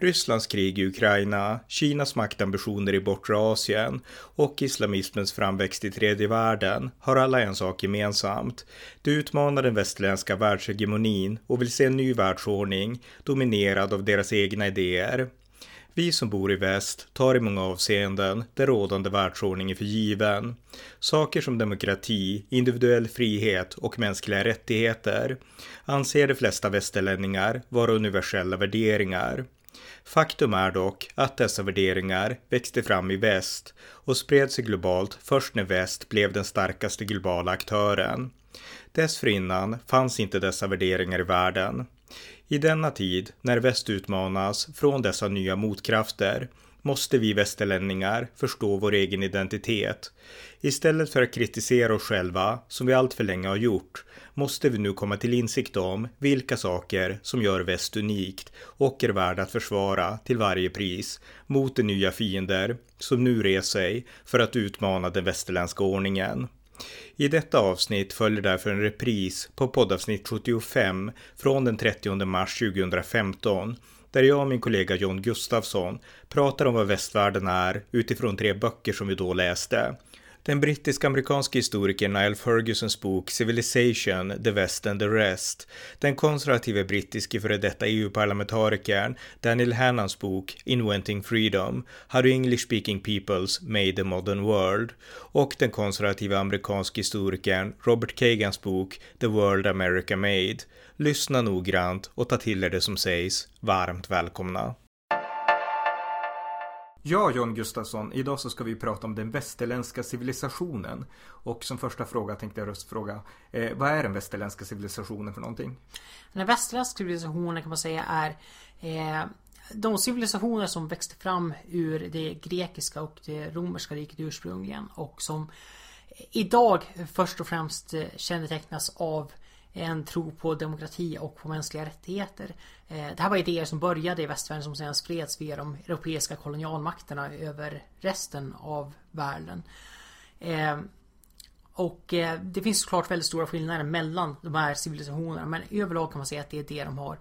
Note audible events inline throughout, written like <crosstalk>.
Rysslands krig i Ukraina, Kinas maktambitioner i bortre Asien och islamismens framväxt i tredje världen har alla en sak gemensamt. De utmanar den västerländska världshegemonin och vill se en ny världsordning dominerad av deras egna idéer. Vi som bor i väst tar i många avseenden den rådande världsordningen för given. Saker som demokrati, individuell frihet och mänskliga rättigheter anser de flesta västerlänningar vara universella värderingar. Faktum är dock att dessa värderingar växte fram i väst och spred sig globalt först när väst blev den starkaste globala aktören. Dessförinnan fanns inte dessa värderingar i världen. I denna tid, när väst utmanas från dessa nya motkrafter, måste vi västerlänningar förstå vår egen identitet. Istället för att kritisera oss själva, som vi alltför länge har gjort, måste vi nu komma till insikt om vilka saker som gör väst unikt och är värda att försvara till varje pris mot de nya fiender som nu reser sig för att utmana den västerländska ordningen. I detta avsnitt följer därför en repris på poddavsnitt 75 från den 30 mars 2015 där jag och min kollega John Gustafsson pratar om vad västvärlden är utifrån tre böcker som vi då läste. Den brittisk-amerikanske historikern Niall Fergusons bok Civilization, The West and the Rest, den konservative brittiske före detta EU-parlamentarikern Daniel Hannans bok Inventing Freedom, How the English-speaking peoples made the modern world och den konservativa amerikanske historikern Robert Kagans bok The World America Made. Lyssna noggrant och ta till er det som sägs. Varmt välkomna! Ja, John Gustafsson, idag så ska vi prata om den västerländska civilisationen. Och som första fråga tänkte jag röstfråga, eh, vad är den västerländska civilisationen för någonting? Den västerländska civilisationen kan man säga är eh, de civilisationer som växte fram ur det grekiska och det romerska riket ursprungligen och som idag först och främst eh, kännetecknas av en tro på demokrati och på mänskliga rättigheter. Eh, det här var idéer som började i västvärlden som sedan spreds via de europeiska kolonialmakterna över resten av världen. Eh, och eh, det finns såklart väldigt stora skillnader mellan de här civilisationerna men överlag kan man säga att det är det de har.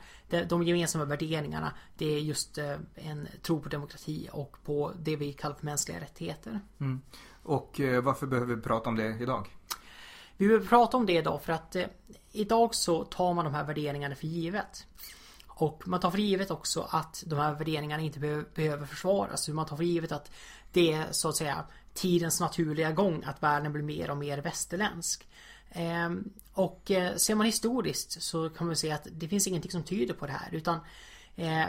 De gemensamma värderingarna det är just en tro på demokrati och på det vi kallar för mänskliga rättigheter. Mm. Och varför behöver vi prata om det idag? Vi behöver prata om det idag för att idag så tar man de här värderingarna för givet. Och man tar för givet också att de här värderingarna inte behöver försvaras. Man tar för givet att det är så att säga tidens naturliga gång att världen blir mer och mer västerländsk. Ehm, och eh, ser man historiskt så kan man säga att det finns ingenting som tyder på det här utan eh,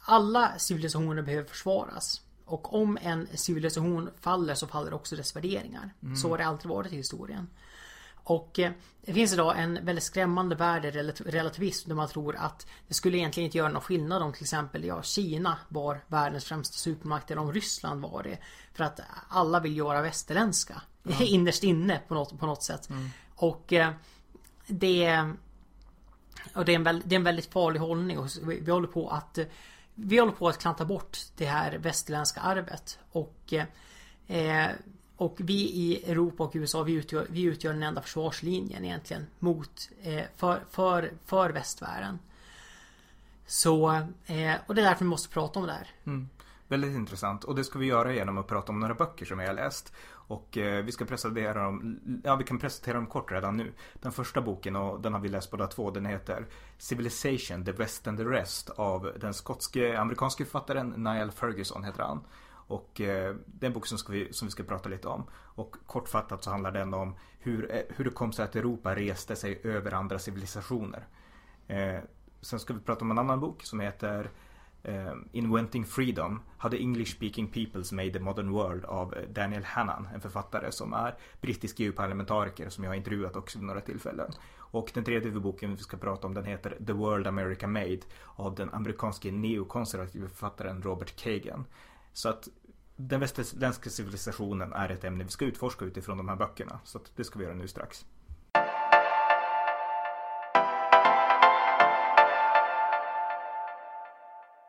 alla civilisationer behöver försvaras. Och om en civilisation faller så faller också dess värderingar. Mm. Så har det alltid varit i historien. Och eh, det finns idag en väldigt skrämmande värld i relativism där man tror att det skulle egentligen inte göra någon skillnad om till exempel ja, Kina var världens främsta supermakt eller om Ryssland var det. För att alla vill göra västerländska. Mm. <laughs> Innerst inne på något, på något sätt. Mm. Och eh, det och det är, en det är en väldigt farlig hållning och vi, vi håller på att Vi håller på att klanta bort det här västerländska arvet och eh, och vi i Europa och USA vi utgör, vi utgör den enda försvarslinjen egentligen mot eh, för, för, för västvärlden. Så eh, och det är därför vi måste prata om det här. Mm. Väldigt intressant och det ska vi göra genom att prata om några böcker som jag har läst. Och eh, vi ska presentera dem, ja vi kan presentera dem kort redan nu. Den första boken och den har vi läst båda två, den heter Civilization, the West and the Rest av den skotske amerikanske författaren Niall Ferguson heter han. Och eh, den boken som, ska vi, som vi ska prata lite om. Och kortfattat så handlar den om hur, eh, hur det kom sig att Europa reste sig över andra civilisationer. Eh, sen ska vi prata om en annan bok som heter eh, Inventing Freedom How the English Speaking Peoples Made the Modern World av eh, Daniel Hannan, en författare som är brittisk EU-parlamentariker som jag har intervjuat också vid några tillfällen. Och den tredje boken vi ska prata om den heter The World America Made av den amerikanske neokonservative författaren Robert Kagan. Så att den västerländska civilisationen är ett ämne vi ska utforska utifrån de här böckerna. Så att det ska vi göra nu strax.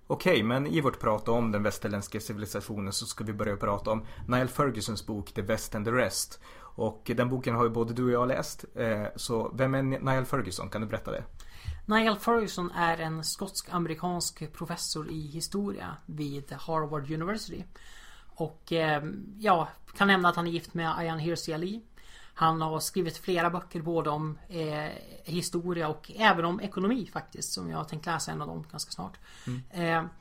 Okej, men i vårt prat om den västerländska civilisationen så ska vi börja prata om Niall Fergusons bok The West and the Rest. Och den boken har ju både du och jag läst. Eh, så vem är Niall Ferguson? Kan du berätta det? Niall Ferguson är en skotsk-amerikansk professor i historia vid Harvard University. Och eh, ja, kan nämna att han är gift med Ayan Hirsi Ali. Han har skrivit flera böcker både om eh, historia och även om ekonomi faktiskt. Som jag tänkt läsa en av dem ganska snart. Mm. Eh,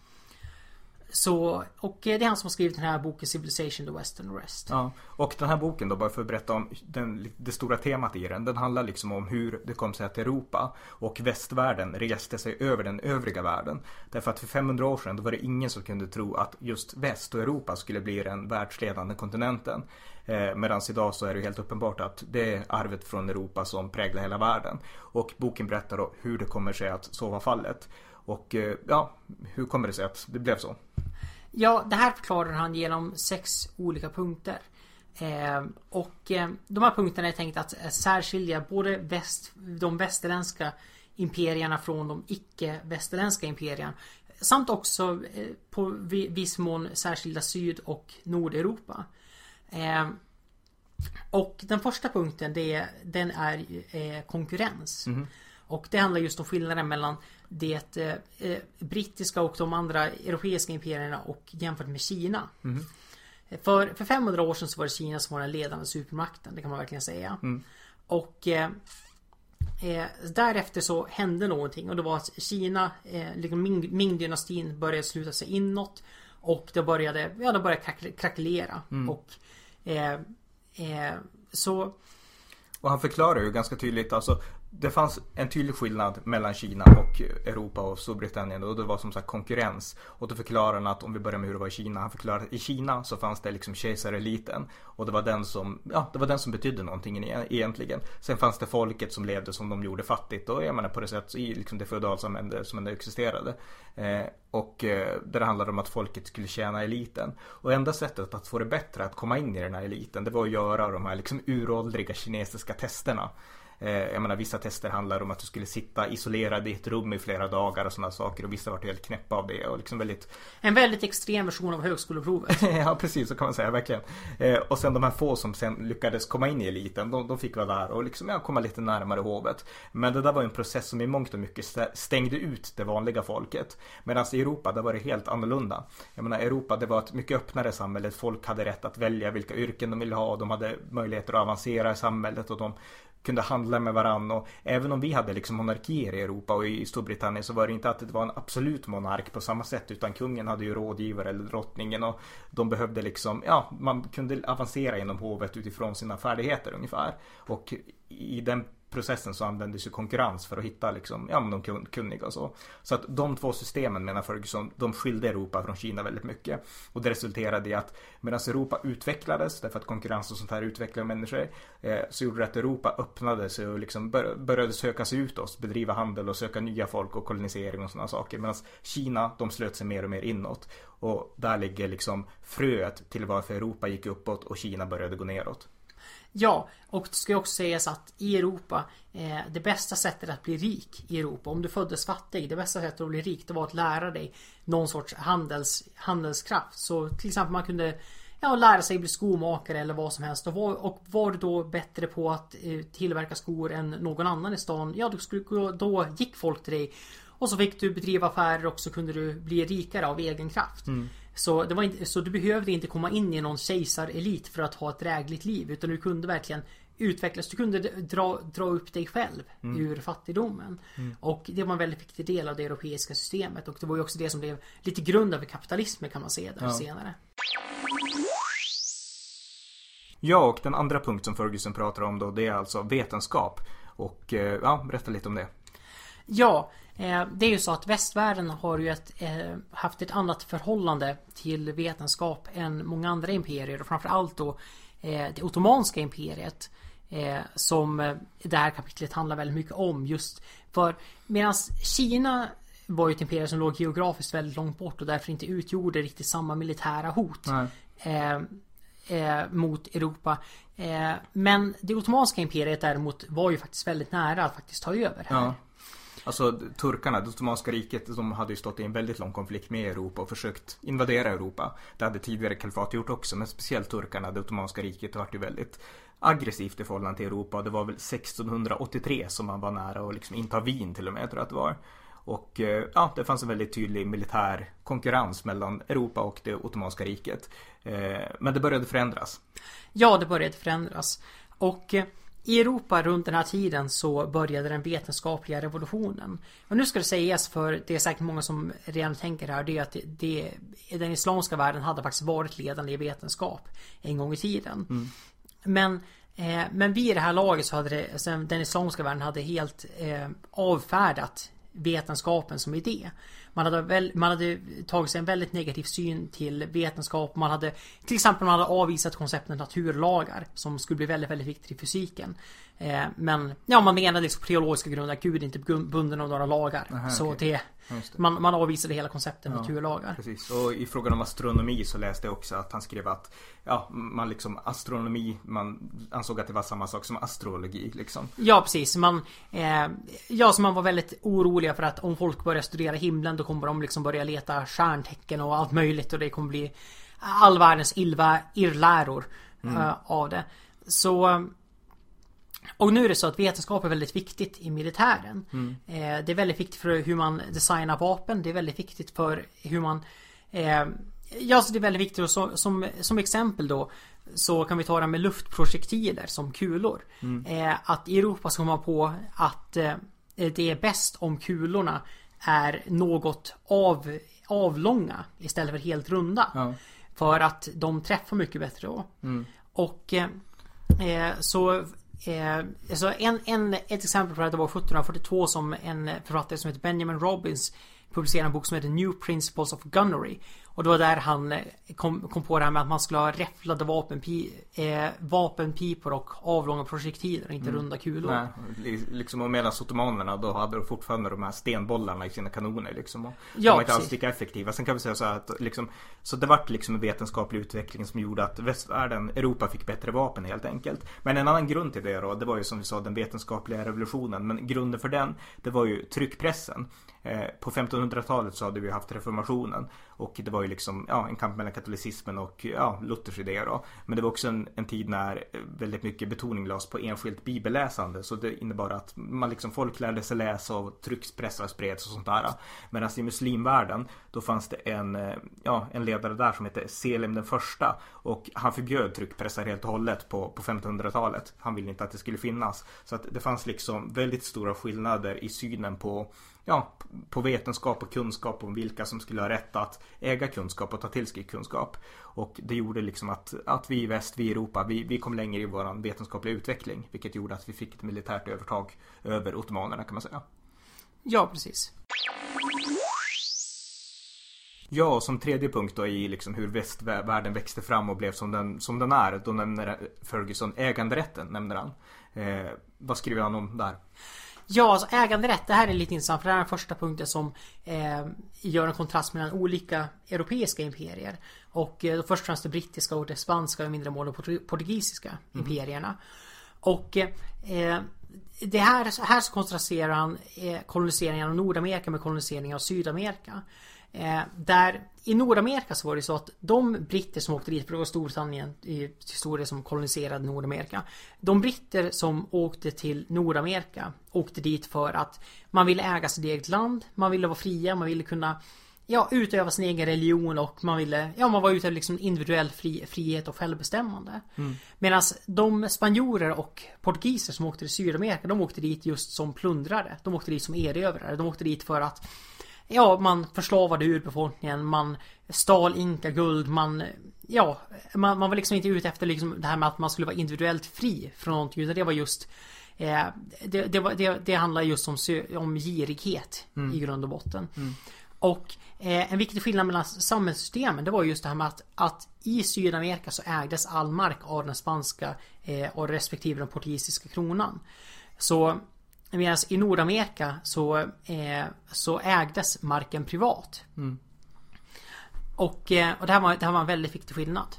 så, och det är han som har skrivit den här boken Civilization, the Western Rest. Ja, och den här boken då, bara för att berätta om den, det stora temat i den. Den handlar liksom om hur det kom sig att Europa och västvärlden reste sig över den övriga världen. Därför att för 500 år sedan då var det ingen som kunde tro att just väst och Europa skulle bli den världsledande kontinenten. Eh, Medan idag så är det helt uppenbart att det är arvet från Europa som präglar hela världen. Och boken berättar då hur det kommer sig att så var fallet. Och eh, ja, hur kommer det sig att det blev så? Ja, det här förklarar han genom sex olika punkter. Eh, och eh, de här punkterna är tänkt att särskilja både väst, de västerländska imperierna från de icke-västerländska imperierna. Samt också eh, på viss mån särskilda Syd och Nordeuropa. Eh, och den första punkten det, den är eh, konkurrens. Mm. Och det handlar just om skillnaden mellan det eh, eh, brittiska och de andra europeiska imperierna och jämfört med Kina. Mm. För, för 500 år sedan så var det Kina som var den ledande supermakten, det kan man verkligen säga. Mm. Och eh, eh, därefter så hände någonting och det var att Kina, eh, liksom Ming-dynastin började sluta sig inåt. Och det började, ja det började krackelera. Mm. Och eh, så och han förklarar ju ganska tydligt alltså det fanns en tydlig skillnad mellan Kina och Europa och Storbritannien och det var som sagt konkurrens. Och då förklarar han att om vi börjar med hur det var i Kina. Han förklarar att i Kina så fanns det liksom kejsareliten och det var den som, ja, det var den som betydde någonting egentligen. Sen fanns det folket som levde som de gjorde fattigt och jag menar på det sättet i liksom det feodalsamhälle som ändå existerade. Eh, och eh, där det handlade om att folket skulle tjäna eliten. Och enda sättet att få det bättre att komma in i den här eliten det var att göra de här liksom uråldriga kinesiska testerna. Eh, jag menar vissa tester handlar om att du skulle sitta isolerad i ett rum i flera dagar och sådana saker och vissa var helt knäppa av det och liksom väldigt En väldigt extrem version av högskoleprovet. <laughs> ja precis så kan man säga verkligen. Eh, och sen de här få som sen lyckades komma in i eliten de, de fick vara där och liksom ja, komma lite närmare hovet. Men det där var en process som i mångt och mycket stängde ut det vanliga folket. Medan i Europa där var det helt annorlunda. Jag menar Europa det var ett mycket öppnare samhälle. Folk hade rätt att välja vilka yrken de ville ha. De hade möjligheter att avancera i samhället och de kunde handla med varandra och även om vi hade liksom monarkier i Europa och i Storbritannien så var det inte att det var en absolut monark på samma sätt utan kungen hade ju rådgivare eller drottningen och de behövde liksom, ja, man kunde avancera inom hovet utifrån sina färdigheter ungefär. Och i den processen så användes ju konkurrens för att hitta liksom, ja, men de kunniga och så. Så att de två systemen menar Ferguson, de skilde Europa från Kina väldigt mycket. Och det resulterade i att medan Europa utvecklades, därför att konkurrens och sånt här utvecklar människor, eh, så gjorde det att Europa öppnade sig och liksom bör, började söka sig utåt, bedriva handel och söka nya folk och kolonisering och sådana saker. Medan Kina, de slöt sig mer och mer inåt. Och där ligger liksom fröet till varför Europa gick uppåt och Kina började gå neråt. Ja, och det ska också sägas att i Europa eh, Det bästa sättet att bli rik i Europa Om du föddes fattig Det bästa sättet att bli rik Det var att lära dig Någon sorts handels, handelskraft Så till exempel man kunde Ja, lära sig bli skomakare eller vad som helst. Och var, och var du då bättre på att eh, tillverka skor än någon annan i stan? Ja, då, skulle, då gick folk till dig. Och så fick du bedriva affärer och så kunde du bli rikare av egen kraft. Mm. Så, det var inte, så du behövde inte komma in i någon kejsarelit för att ha ett drägligt liv. Utan du kunde verkligen utvecklas. Du kunde dra, dra upp dig själv mm. ur fattigdomen. Mm. Och det var en väldigt viktig del av det europeiska systemet. Och det var ju också det som blev lite grunden för kapitalismen kan man säga där ja. senare. Ja, och den andra punkt som Ferguson pratar om då det är alltså vetenskap. Och eh, ja, berätta lite om det. Ja, Eh, det är ju så att västvärlden har ju ett, eh, haft ett annat förhållande till vetenskap än många andra imperier och framförallt då eh, det ottomanska imperiet. Som det här kapitlet handlar väldigt mycket om just för medan Kina var ju ett imperium som låg geografiskt väldigt långt bort och därför inte utgjorde riktigt samma militära hot. Eh, eh, mot Europa. Eh, men det ottomanska imperiet däremot var ju faktiskt väldigt nära att faktiskt ta över här. Ja. Alltså turkarna, det Ottomanska riket, de hade ju stått i en väldigt lång konflikt med Europa och försökt invadera Europa. Det hade tidigare kalifat gjort också, men speciellt turkarna, det Ottomanska riket, vart ju väldigt aggressivt i förhållande till Europa. Det var väl 1683 som man var nära att liksom inta Wien till och med, tror jag att det var. Och eh, ja, det fanns en väldigt tydlig militär konkurrens mellan Europa och det Ottomanska riket. Eh, men det började förändras. Ja, det började förändras. Och eh, i Europa runt den här tiden så började den vetenskapliga revolutionen. Och nu ska det sägas för det är säkert många som redan tänker här det är att det, den islamska världen hade faktiskt varit ledande i vetenskap en gång i tiden. Mm. Men eh, men vid det här laget så hade det, den islamska världen hade helt eh, avfärdat vetenskapen som idé. Man hade, väl, man hade tagit sig en väldigt negativ syn till vetenskap. Man hade till exempel man hade avvisat konceptet naturlagar som skulle bli väldigt, väldigt viktigt i fysiken. Eh, men ja, man menade liksom på teologiska grunder att Gud är inte bunden av några lagar. Aha, så okay. det, det, Man, man avvisade hela konceptet ja, naturlagar. Precis. Och i frågan om astronomi så läste jag också att han skrev att ja, man liksom astronomi, man ansåg att det var samma sak som astrologi liksom. Ja, precis. Man, eh, ja, så man var väldigt oroliga för att om folk börjar studera himlen då kommer de liksom börja leta stjärntecken och allt möjligt och det kommer bli all världens ilva, irrläror mm. uh, av det. Så och nu är det så att vetenskap är väldigt viktigt i militären. Mm. Eh, det är väldigt viktigt för hur man designar vapen. Det är väldigt viktigt för hur man eh, Ja, så det är väldigt viktigt och så, som, som exempel då Så kan vi ta det med luftprojektiler som kulor. Mm. Eh, att i Europa så kommer man på att det är bäst om kulorna är något av, avlånga istället för helt runda. Ja. För att de träffar mycket bättre då. Mm. Och så Eh, alltså en, en, ett exempel på det var 1742 som en författare som heter Benjamin Robbins publicerade en bok som heter New Principles of Gunnery. Och det var där han eh, kom, kom på det här med att man skulle ha räfflade vapenpi, eh, vapenpipor och avlånga projektiler inte mm. runda kulor. Nej, liksom och medan ottomanerna då hade de fortfarande de här stenbollarna i sina kanoner liksom. Och ja, de var inte alls lika effektiva. Sen kan vi säga så här att liksom, så det vart liksom en vetenskaplig utveckling som gjorde att västvärlden, Europa fick bättre vapen helt enkelt. Men en annan grund till det då, det var ju som vi sa den vetenskapliga revolutionen. Men grunden för den, det var ju tryckpressen. Eh, på 1500-talet så hade vi haft reformationen och det var ju liksom ja, en kamp mellan katolicismen och ja, Luthers idéer då. Men det var också en, en tid när väldigt mycket betoning lades på enskilt bibelläsande så det innebar att man liksom folk lärde sig läsa och tryckspressar spreds och sånt där. Medan i muslimvärlden då fanns det en, eh, ja, en ledare där som hette Selim den första och han förbjöd tryckpressar helt och hållet på, på 1500-talet. Han ville inte att det skulle finnas. Så att det fanns liksom väldigt stora skillnader i synen på ja, på vetenskap och kunskap om vilka som skulle ha rätt att äga kunskap och ta till sig kunskap. Och det gjorde liksom att, att vi i väst, vi i Europa, vi, vi kom längre i vår vetenskapliga utveckling. Vilket gjorde att vi fick ett militärt övertag över ottomanerna kan man säga. Ja, precis. Ja, som tredje punkt då i liksom hur västvärlden växte fram och blev som den, som den är. Då nämner Ferguson äganderätten, nämner han. Eh, vad skriver han om där? Ja, alltså äganderätt. Det här är lite intressant för det här är den första punkten som eh, gör en kontrast mellan olika europeiska imperier. Och eh, först och främst det brittiska och det spanska och mindre mål och portugisiska mm. imperierna. Och eh, det här, här så kontrasterar han eh, koloniseringen av Nordamerika med koloniseringen av Sydamerika. Eh, där i Nordamerika så var det så att de britter som åkte dit, för det var Storbritannien i historia som koloniserade Nordamerika. De britter som åkte till Nordamerika åkte dit för att man ville äga sitt eget land, man ville vara fria, man ville kunna Ja, utöva sin egen religion och man ville, ja man var ute efter liksom individuell fri, frihet och självbestämmande. Mm. Medan de spanjorer och portugiser som åkte till Sydamerika, de åkte dit just som plundrare. De åkte dit som erövrare. De åkte dit för att Ja, man förslavade urbefolkningen, man stal inka-guld, man... Ja, man, man var liksom inte ute efter liksom det här med att man skulle vara individuellt fri från någonting utan det var just eh, det, det, var, det, det handlar just om, om girighet mm. i grund och botten. Mm. Och eh, en viktig skillnad mellan samhällssystemen det var just det här med att, att i Sydamerika så ägdes all mark av den spanska eh, och respektive den portugisiska kronan. Så Medan i Nordamerika så, eh, så ägdes marken privat. Mm. Och, eh, och det, här var, det här var en väldigt viktig skillnad.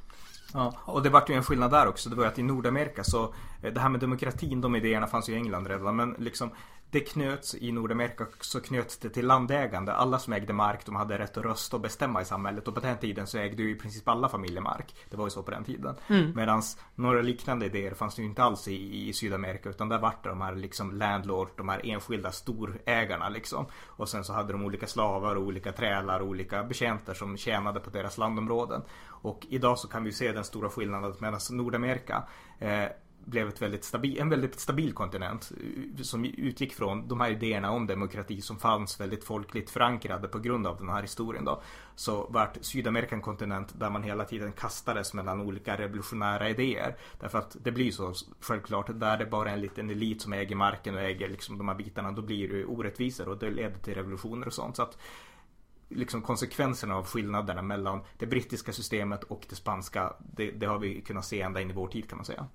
Ja, och det vart ju en skillnad där också. Det var ju att i Nordamerika så det här med demokratin, de idéerna fanns ju i England redan men liksom det knöts i Nordamerika så knöts det till landägande. Alla som ägde mark de hade rätt att rösta och bestämma i samhället och på den tiden så ägde ju i princip alla familjer mark. Det var ju så på den tiden. Mm. Medan några liknande idéer fanns det ju inte alls i, i Sydamerika utan där vart det de här liksom landlord, de här enskilda storägarna liksom. Och sen så hade de olika slavar och olika trälar och olika betjänter som tjänade på deras landområden. Och idag så kan vi se den stora skillnaden medan Nordamerika eh, blev ett väldigt stabil, en väldigt stabil kontinent eh, som utgick från de här idéerna om demokrati som fanns väldigt folkligt förankrade på grund av den här historien då. Så vart Sydamerika en kontinent där man hela tiden kastades mellan olika revolutionära idéer. Därför att det blir så självklart, där det bara är en liten elit som äger marken och äger liksom de här bitarna, då blir det orättvisor och det leder till revolutioner och sånt. Så att liksom konsekvenserna av skillnaderna mellan det brittiska systemet och det spanska, det, det har vi kunnat se ända in i vår tid kan man säga.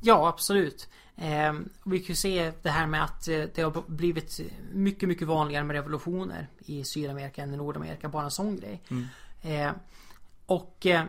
Ja, absolut. Eh, vi kan ju se det här med att eh, det har blivit mycket, mycket vanligare med revolutioner i Sydamerika än i Nordamerika. Bara en sån grej. Mm. Eh, och, eh,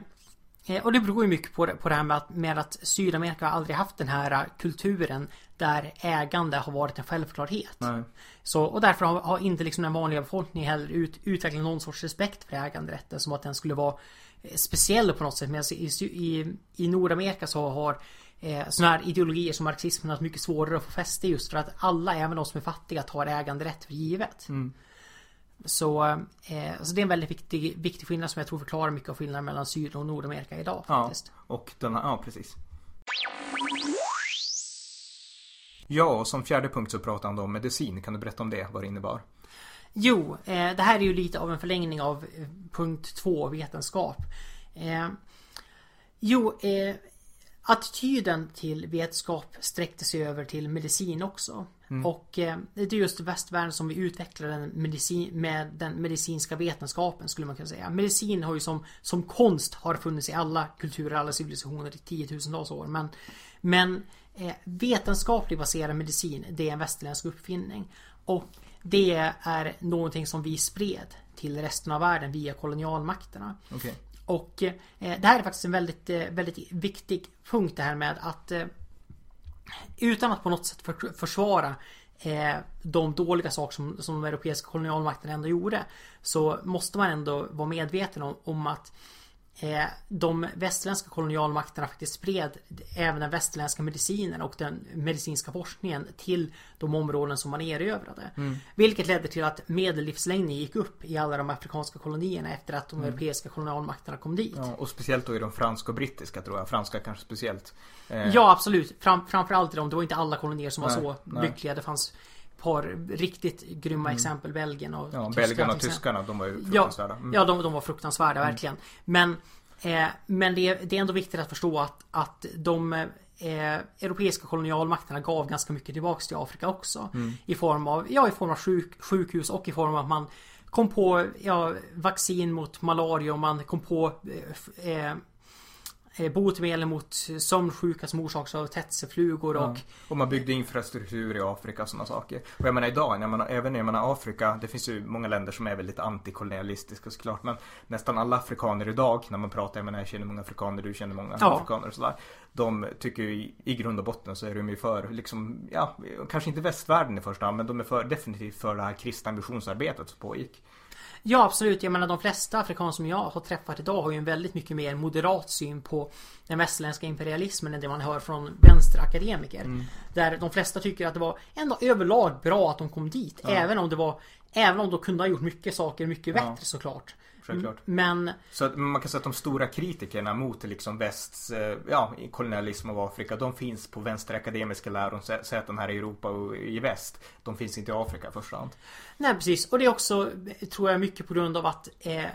och det beror ju mycket på det, på det här med att, med att Sydamerika har aldrig haft den här kulturen där ägande har varit en självklarhet. Nej. Så, och därför har, har, inte liksom den vanliga befolkningen heller ut, utvecklat någon sorts respekt för äganderätten som att den skulle vara eh, speciell på något sätt. Medan i, i, i Nordamerika så har eh, sådana här ideologier som marxismen har mycket svårare att få fäste just för att alla, även de som är fattiga, tar äganderätt för givet. Mm. Så, eh, så det är en väldigt viktig, viktig skillnad som jag tror förklarar mycket av skillnaden mellan Syd och Nordamerika idag faktiskt. Ja, och den här, ja precis. Ja, och som fjärde punkt så pratar han om medicin. Kan du berätta om det? Vad det innebar? Jo, eh, det här är ju lite av en förlängning av eh, punkt två, vetenskap. Eh, jo, eh, attityden till vetenskap sträckte sig över till medicin också. Mm. Och eh, det är just västvärlden som vi utvecklar den medicin, med den medicinska vetenskapen skulle man kunna säga. Medicin har ju som, som konst har funnits i alla kulturer, alla civilisationer i tiotusentals år. Men, men eh, vetenskapligt baserad medicin, det är en västerländsk uppfinning. Och det är någonting som vi spred till resten av världen via kolonialmakterna. Okay. Och eh, det här är faktiskt en väldigt, eh, väldigt viktig punkt det här med att eh, utan att på något sätt för, försvara eh, de dåliga saker som, som de europeiska kolonialmakterna ändå gjorde så måste man ändå vara medveten om, om att Eh, de västerländska kolonialmakterna faktiskt spred även den västerländska medicinen och den medicinska forskningen till de områden som man erövrade. Mm. Vilket ledde till att medellivslängden gick upp i alla de afrikanska kolonierna efter att de mm. europeiska kolonialmakterna kom dit. Ja, och speciellt då i de franska och brittiska tror jag. Franska kanske speciellt. Eh. Ja absolut. Fram, framförallt i dem. Det var inte alla kolonier som nej, var så nej. lyckliga. Det fanns par riktigt grymma mm. exempel. Belgien och Ja, Belgien och tyskarna de var ju fruktansvärda. Mm. Ja, de, de var fruktansvärda mm. verkligen. Men eh, Men det, det, är ändå viktigt att förstå att, att de eh, europeiska kolonialmakterna gav ganska mycket tillbaks till Afrika också. Mm. I form av, ja i form av sjuk, sjukhus och i form av att man kom på ja, vaccin mot malaria och man kom på eh Eh, botemedel mot sömnsjuka som orsakas av tsetseflugor och... Ja. Och man byggde infrastruktur i Afrika och sådana saker. Och jag menar idag, jag menar, även när man menar Afrika, det finns ju många länder som är väldigt antikolonialistiska såklart. Men nästan alla afrikaner idag, när man pratar, jag menar jag känner många afrikaner, du känner många ja. afrikaner och sådär. De tycker ju i, i grund och botten så är de ju för, liksom, ja, kanske inte västvärlden i första hand, men de är för, definitivt för det här kristna missionsarbetet som pågick. Ja absolut, jag menar de flesta afrikaner som jag har träffat idag har ju en väldigt mycket mer moderat syn på den västerländska imperialismen än det man hör från vänsterakademiker. Mm. Där de flesta tycker att det var ändå överlag bra att de kom dit. Ja. Även om det var Även om de kunde ha gjort mycket saker mycket bättre ja. såklart. Självklart. Men... Så att man kan säga att de stora kritikerna mot liksom västs, eh, ja, kolonialism av Afrika, de finns på vänsterakademiska lärosäten här i Europa och i väst. De finns inte i Afrika i första hand. Nej precis, och det är också, tror jag, mycket på grund av att eh,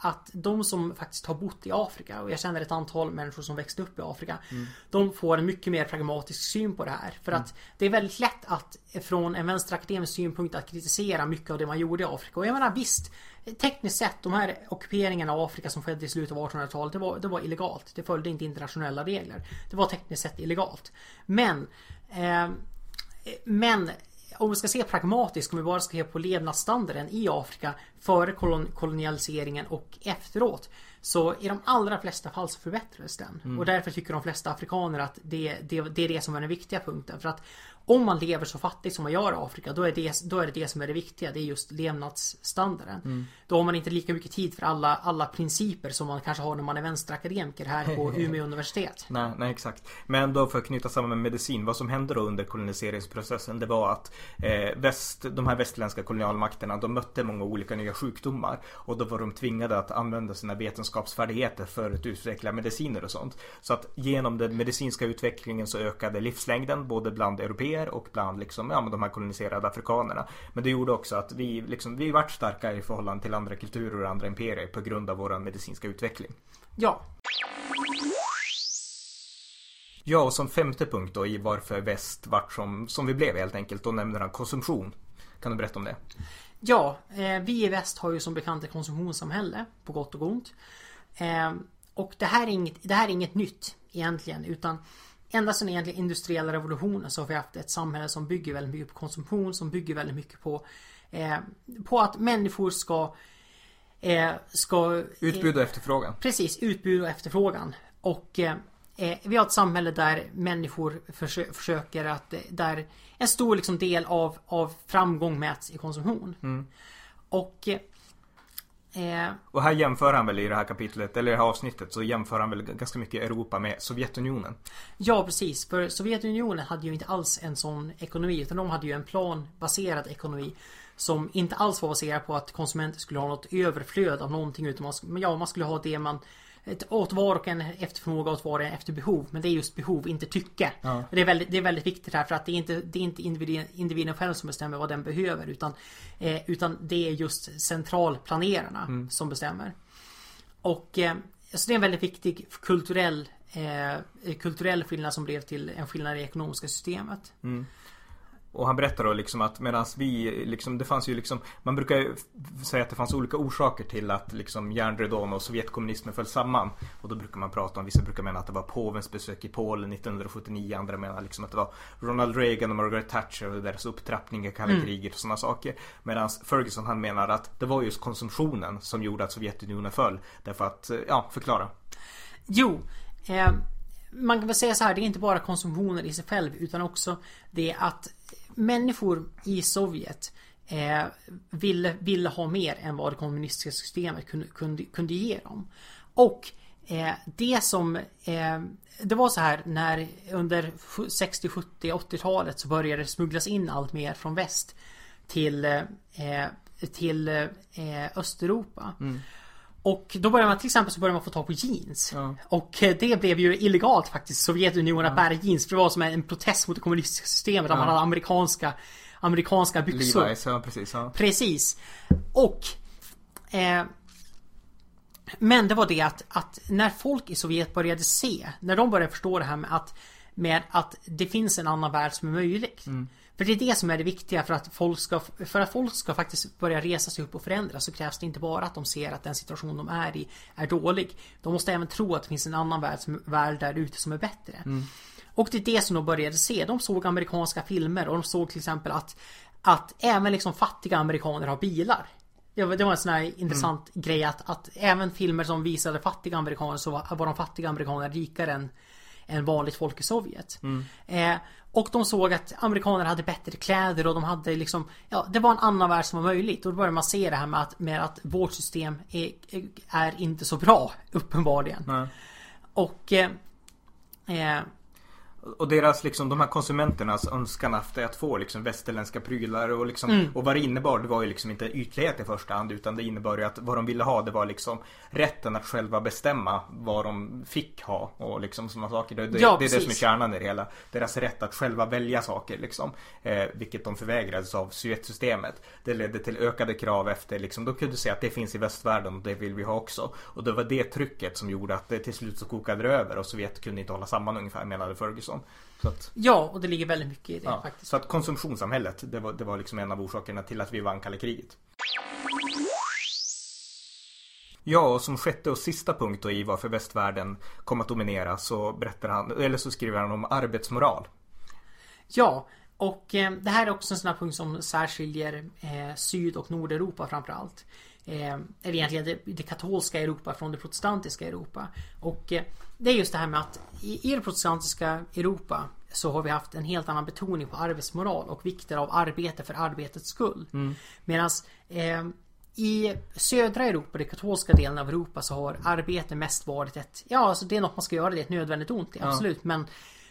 att de som faktiskt har bott i Afrika och jag känner ett antal människor som växte upp i Afrika. Mm. De får en mycket mer pragmatisk syn på det här. För mm. att det är väldigt lätt att från en vänsterakademisk synpunkt att kritisera mycket av det man gjorde i Afrika. Och jag menar visst, tekniskt sett de här ockuperingarna av Afrika som skedde i slutet av 1800-talet det var, det var illegalt. Det följde inte internationella regler. Det var tekniskt sett illegalt. Men eh, men om vi ska se pragmatiskt, om vi bara ska se på levnadsstandarden i Afrika före kolon kolonialiseringen och efteråt. Så i de allra flesta fall så förbättrades den. Mm. Och därför tycker de flesta afrikaner att det, det, det är det som är den viktiga punkten. För att om man lever så fattigt som man gör i Afrika då är det, då är det, det som är det viktiga. Det är just levnadsstandarden. Mm. Då har man inte lika mycket tid för alla, alla principer som man kanske har när man är vänsterakademiker här på <laughs> Umeå universitet. Nej, nej exakt. Men då för att knyta samman med medicin. Vad som hände då under koloniseringsprocessen det var att eh, väst, de här västerländska kolonialmakterna de mötte många olika nya sjukdomar. Och då var de tvingade att använda sina vetenskapsfärdigheter för att utveckla mediciner och sånt. Så att genom den medicinska utvecklingen så ökade livslängden både bland europeer och bland liksom, ja, men de här koloniserade afrikanerna. Men det gjorde också att vi, liksom, vi vart starkare i förhållande till andra kulturer och andra imperier på grund av vår medicinska utveckling. Ja, Ja, och som femte punkt då i varför väst vart som, som vi blev helt enkelt. Då nämner han konsumtion. Kan du berätta om det? Ja, eh, vi i väst har ju som bekant ett konsumtionssamhälle på gott och ont. Eh, och det här, är inget, det här är inget nytt egentligen utan ända sedan egentligen industriella revolutionen så har vi haft ett samhälle som bygger väldigt mycket på konsumtion, som bygger väldigt mycket på eh, på att människor ska eh, ska Utbud och efterfrågan. Precis, utbud och efterfrågan. Och eh, eh, vi har ett samhälle där människor försö- försöker att, eh, där en stor liksom, del av, av framgång mäts i konsumtion. Och eh, Och här jämför han väl i det här kapitlet, eller i det här avsnittet, så jämför han väl ganska mycket Europa med Sovjetunionen. Ja precis, för Sovjetunionen hade ju inte alls en sån ekonomi utan de hade ju en planbaserad ekonomi Som inte alls var baserad på att konsumenter skulle ha något överflöd av någonting utan man, ja, man skulle ha det man åt var och en efter förmåga åt var och en efter behov. Men det är just behov, inte tycke. Ja. Det, är väldigt, det är väldigt viktigt här för att det är inte, det är inte individen, individen själv som bestämmer vad den behöver utan, eh, utan det är just centralplanerarna som bestämmer. Och eh, så det är en väldigt viktig kulturell eh, kulturell skillnad som blev till en skillnad i det ekonomiska systemet. Och han berättar då liksom att medan vi liksom, det fanns ju liksom Man brukar ju säga att det fanns olika orsaker till att liksom järnridån och Sovjetkommunismen föll samman. Och då brukar man prata om, vissa brukar mena att det var påvens besök i Polen 1979. Andra menar liksom att det var Ronald Reagan och Margaret Thatcher och deras upptrappning i kalla kriget och sådana saker. Medan Ferguson han menar att det var just konsumtionen som gjorde att Sovjetunionen föll. Därför att, eh, ja, förklara. Jo, eh, man kan väl säga så här, det är inte bara konsumtionen i sig själv utan också det att människor i Sovjet eh, ville, ville ha mer än vad det kommunistiska systemet kunde, kunde, kunde ge dem. Och eh, det som eh, Det var så här när under 60, 70, 80-talet så började det smugglas in allt mer från väst till eh, till eh, Östeuropa. Mm. Och då började man till exempel så började man få tag på jeans. Ja. Och eh, det blev ju illegalt faktiskt Sovjetunionen att bära jeans. För det var som en protest mot det kommunistiska systemet. Där man hade amerikanska Amerikanska byxor. Levi's, ja precis. Ja. Precis. Och eh, Men det var det att, att när folk i Sovjet började se När de började förstå det här med att Med att det finns en annan värld som är möjlig För det är det som är det viktiga för att folk ska För att folk ska faktiskt börja resa sig upp och förändras så krävs det inte bara att de ser att den situation de är i Är dålig De måste även tro att det finns en annan värld, som, värld där ute som är bättre och det är det som de började se. De såg amerikanska filmer och de såg till exempel att Att även liksom fattiga amerikaner har bilar. Det var, det var en sån här intressant grej att, att även filmer som visade fattiga amerikaner så var, var de fattiga amerikanerna rikare än, än vanligt folk i Sovjet. Eh, och de såg att amerikaner hade bättre kläder och de hade liksom Ja, det var en annan värld som var möjligt. Och då började man se det här med att, med att vårt system är, är inte så bra, uppenbarligen. Nej. Och eh, eh, Och deras liksom, de här konsumenternas önskan efter att få liksom västerländska prylar och liksom Och vad det innebar det var ju liksom inte ytlighet i första hand utan det innebar ju att vad de ville ha det var liksom Rätten att själva bestämma vad de fick ha och liksom sådana saker. Det, det, Ja, det är det som är kärnan i det hela. Deras rätt att själva välja saker liksom. Eh, vilket de förvägrades av Sovjetsystemet. Det ledde till ökade krav efter liksom, de kunde säga att det finns i västvärlden och det vill vi ha också. Och det var det trycket som gjorde att det till slut så kokade det över och Sovjet kunde inte hålla samman ungefär menade Ferguson. Så att, Ja, och det ligger väldigt mycket i det ja, faktiskt. så att konsumtionssamhället, det var, det var liksom en av orsakerna till att vi vann kalla kriget. Ja, och som sjätte och sista punkt då i varför västvärlden kom att dominera så berättar han, eller så skriver han om arbetsmoral. Ja, och eh, det här är också en sån här punkt som särskiljer eh, Syd och Nordeuropa framförallt. eh, eller egentligen det, det, katolska Europa från det protestantiska Europa. Och eh, det är just det här med att i, i det protestantiska Europa så har vi haft en helt annan betoning på arbetsmoral och vikten av arbete för arbetets skull. Mm. Medan eh, i södra Europa, den katolska delen av Europa, så har arbete mest varit ett... Ja, alltså det är något man ska göra, det är ett nödvändigt ont, absolut. Ja. Men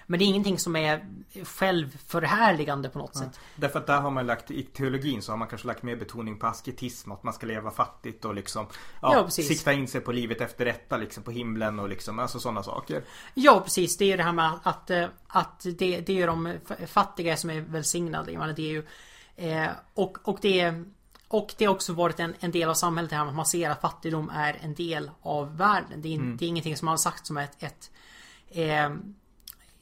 men det är ingenting som är självförhärligande på något ja. sätt. Därför att där har man lagt, i teologin så har man kanske lagt mer betoning på asketism. Att man ska leva fattigt och liksom ja, ja sikta in sig på livet efter detta liksom på himlen och liksom alltså sådana saker. Ja precis, det är ju det här med att, att det, det är de fattiga som är välsignade. Det är ju, eh, och, och det är och det har också varit en, en del av samhället här att man ser att fattigdom är en del av världen. Det är, mm. det är ingenting som man har sagt som ett, ett eh,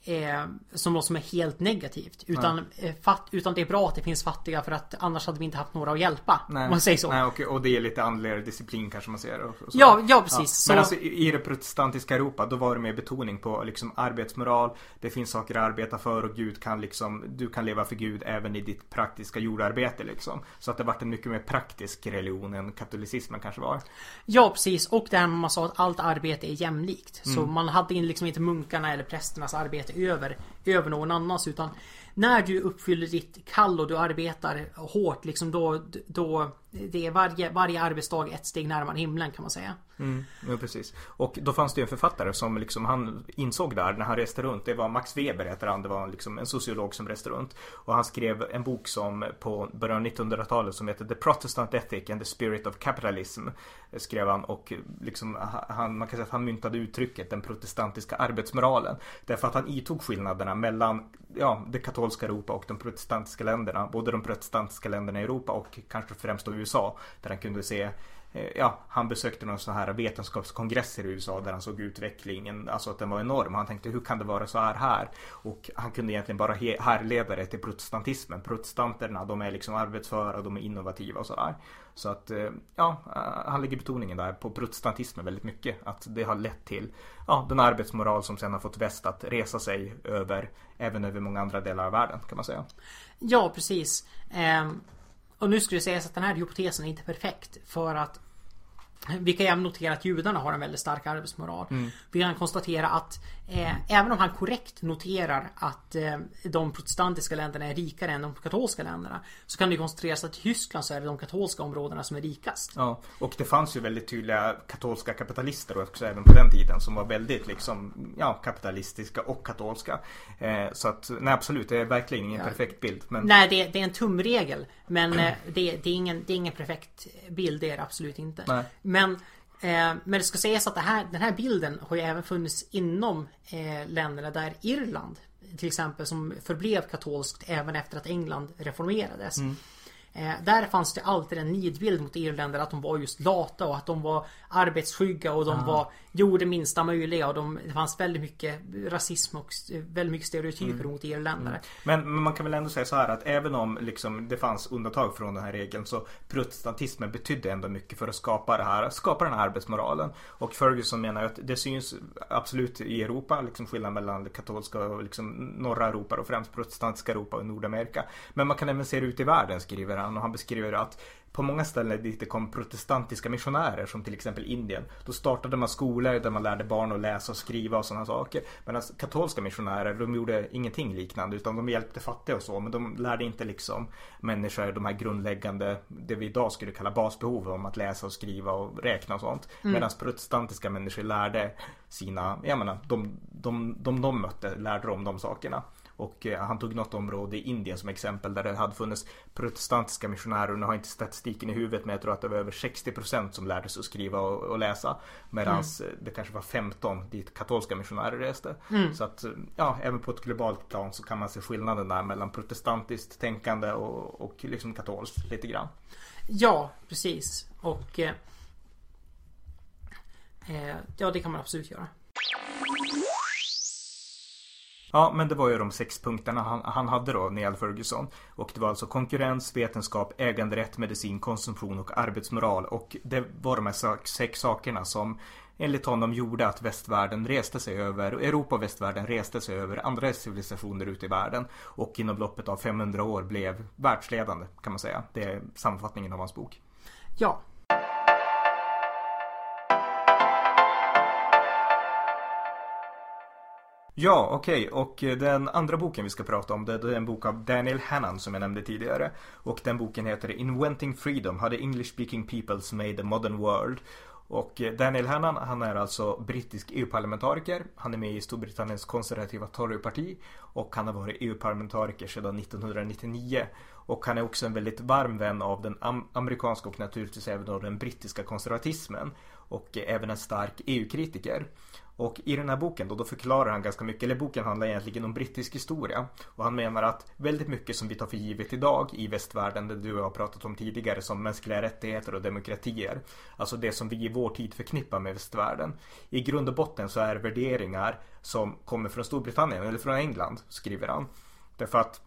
eh, som något som är helt negativt. Utan, eh, fatt, utan det är bra att det finns fattiga för att annars hade vi inte haft några att hjälpa. Nej. Om man säger så. Nej, och, och det är lite andligare disciplin kanske man ser. Och, och ja, ja precis. Ja. Men alltså, i det protestantiska Europa då var det mer betoning på liksom arbetsmoral. Det finns saker att arbeta för och Gud kan liksom Du kan leva för Gud även i ditt praktiska jordarbete liksom. Så att det varit en mycket mer praktisk religion än katolicismen kanske var. Ja precis. Och det här man sa att allt arbete är jämlikt. Mm. Så man hade liksom inte munkarna eller prästernas arbete över, över någon annans utan när du uppfyller ditt kall och du arbetar hårt liksom då, då det är varje, varje arbetsdag ett steg närmare himlen kan man säga. Mm, ja, precis. Och då fanns det ju en författare som liksom han insåg där när han reste runt. Det var Max Weber heter han. Det var liksom en sociolog som reste runt. Och han skrev en bok som på början av 1900-talet som heter The Protestant Ethic and the Spirit of Capitalism. Skrev han och liksom han, man kan säga att han myntade uttrycket den protestantiska arbetsmoralen. Därför att han itog skillnaderna mellan ja, det katolska Europa och de protestantiska länderna. Både de protestantiska länderna i Europa och kanske främst då USA. Där han kunde se Eh, ja, han besökte några sån här vetenskapskongresser i USA där han såg utvecklingen, alltså att den var enorm. Han tänkte hur kan det vara så här här? Och han kunde egentligen bara härleda det till protestantismen. Protestanterna, de är liksom arbetsföra, de är innovativa och sådär. Så att, eh, ja, eh, han lägger betoningen där på protestantismen väldigt mycket. Att det har lett till, ja, den arbetsmoral som sen har fått väst att resa sig över, även över många andra delar av världen kan man säga. Ja, precis. Ehm, och nu skulle det sägas att den här hypotesen är inte perfekt. För att vi kan även notera att judarna har en väldigt stark arbetsmoral. Mm. Vi kan konstatera att eh, även om han korrekt noterar att eh, de protestantiska länderna är rikare än de katolska länderna. Så kan det konstateras att i Tyskland så är det de katolska områdena som är rikast. Ja, och det fanns ju väldigt tydliga katolska kapitalister också även på den tiden som var väldigt liksom ja, kapitalistiska och katolska. Eh, så att nej absolut, det är verkligen ingen ja. perfekt bild. Men... Nej, det, det är en tumregel. Men <clears throat> eh, det, det, är ingen, det är ingen perfekt bild, det är det absolut inte. Nej. Men eh, men det ska sägas att här, den här bilden har ju även funnits inom eh, länderna där Irland till exempel som förblev katolskt även efter att England reformerades. Mm. Eh, där fanns det alltid en nidbild mot irländare att de var just lata och att de var arbetsskygga och de Aha. var gjorde minsta möjliga och de, det fanns väldigt mycket rasism och väldigt mycket stereotyper mm. mot irländare. Mm. Men, men, man kan väl ändå säga så här att även om liksom det fanns undantag från den här regeln så protestantismen betydde ändå mycket för att skapa det här, skapa den här arbetsmoralen. Och Ferguson menar att det syns absolut i Europa, liksom skillnad mellan katolska och liksom norra Europa och främst protestantiska Europa och Nordamerika. Men man kan även se det ut i världen skriver han och han beskriver att på många ställen dit det kom protestantiska missionärer som till exempel Indien. Då startade man skolor där man lärde barn att läsa och skriva och sådana saker. Medan katolska missionärer de gjorde ingenting liknande utan de hjälpte fattiga och så men de lärde inte liksom människor de här grundläggande det vi idag skulle kalla basbehov om att läsa och skriva och räkna och sånt. Mm. Medan protestantiska människor lärde sina, jag menar, de, de, de, de mötte lärde de de sakerna. Och eh, han tog något område i Indien som exempel där det hade funnits protestantiska missionärer. Nu har jag inte statistiken i huvudet men jag tror att det var över 60% som lärde sig att skriva och, och läsa. Medan mm. det kanske var 15 dit katolska missionärer reste. Mm. Så att ja, även på ett globalt plan så kan man se skillnaden där mellan protestantiskt tänkande och, och liksom katolskt lite grann. Ja, precis. Och eh, eh ja, det kan man absolut göra. Ja, men det var ju de sex punkterna han, han hade då, Neil Ferguson. Och det var alltså konkurrens, vetenskap, äganderätt, medicin, konsumtion och arbetsmoral. Och det var de här sex sakerna som enligt honom gjorde att västvärlden reste sig över, Europa och västvärlden reste sig över andra civilisationer ute i världen. Och inom loppet av 500 år blev världsledande kan man säga. Det är sammanfattningen av hans bok. Ja. Ja, okej. Okay. Och eh, den andra boken vi ska prata om det är en bok av Daniel Hannan som jag nämnde tidigare. Och den boken heter Inventing Freedom, How the English Speaking Peoples Made a Modern World. Och eh, Daniel Hannan, han är alltså brittisk EU-parlamentariker. Han är med i Storbritanniens konservativa Toryparti och han har varit EU-parlamentariker sedan 1999. Och han är också en väldigt varm vän av den amerikanska och naturligtvis även av den brittiska konservatismen. Och även en stark EU-kritiker. Och i den här boken då, då förklarar han ganska mycket, eller boken handlar egentligen om brittisk historia. Och han menar att väldigt mycket som vi tar för givet idag i västvärlden, det du och jag har pratat om tidigare, som mänskliga rättigheter och demokratier. Alltså det som vi i vår tid förknippar med västvärlden. I grund och botten så är det värderingar som kommer från Storbritannien, eller från England, skriver han. Därför att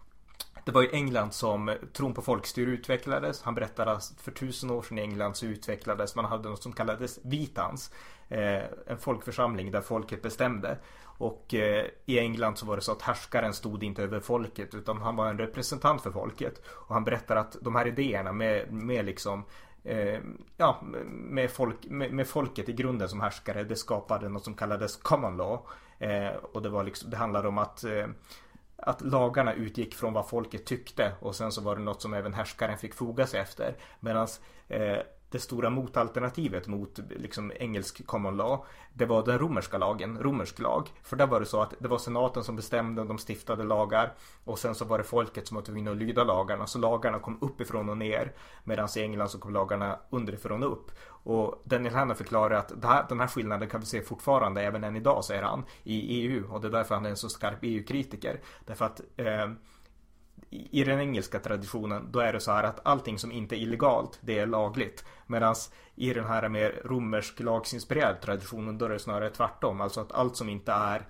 det var i England som tron på folkstyre utvecklades. Han berättade att för tusen år sedan i England så utvecklades, man hade något som kallades vitans. Eh, en folkförsamling där folket bestämde. Och eh, i England så var det så att härskaren stod inte över folket utan han var en representant för folket. Och han berättar att de här idéerna med, med liksom eh, ja, med, folk, med, med, folket i grunden som härskare det skapade något som kallades common law. Eh, och det var liksom, det handlade om att eh, att lagarna utgick från vad folket tyckte och sen så var det något som även härskaren fick foga sig efter. Medan eh, det stora motalternativet mot liksom engelsk common law det var den romerska lagen, romersk lag. För där var det så att det var senaten som bestämde, de stiftade lagar och sen så var det folket som var tvungna att lyda lagarna. Så lagarna kom uppifrån och ner medan i England så kom lagarna underifrån och upp. Och Daniel Hanna förklarar att här, den här skillnaden kan vi se fortfarande även än idag, säger han, i EU. Och det är därför han är en så skarp EU-kritiker. Därför att eh, i den engelska traditionen då är det så här att allting som inte är illegalt det är lagligt. Medan i den här mer romersk lagsinspirerad traditionen då är det snarare tvärtom. Alltså att allt som inte är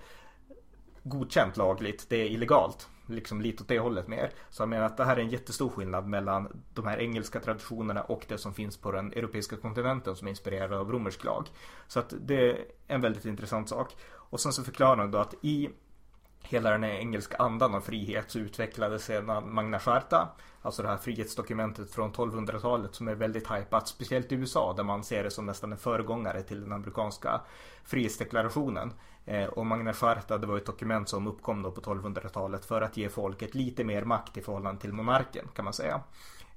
godkänt lagligt det är illegalt. Liksom lite åt det hållet mer. Så jag menar att det här är en jättestor skillnad mellan de här engelska traditionerna och det som finns på den europeiska kontinenten som är inspirerad av romersk lag. Så att det är en väldigt intressant sak. Och sen så förklarar han då att i hela den engelska andan av frihet så utvecklades sedan Magna Charta. Alltså det här frihetsdokumentet från 1200-talet som är väldigt hypat. Speciellt i USA där man ser det som nästan en föregångare till den amerikanska frihetsdeklarationen. Eh, och Magna Charta det var ett dokument som uppkom då på 1200-talet för att ge folket lite mer makt i förhållande till monarken kan man säga.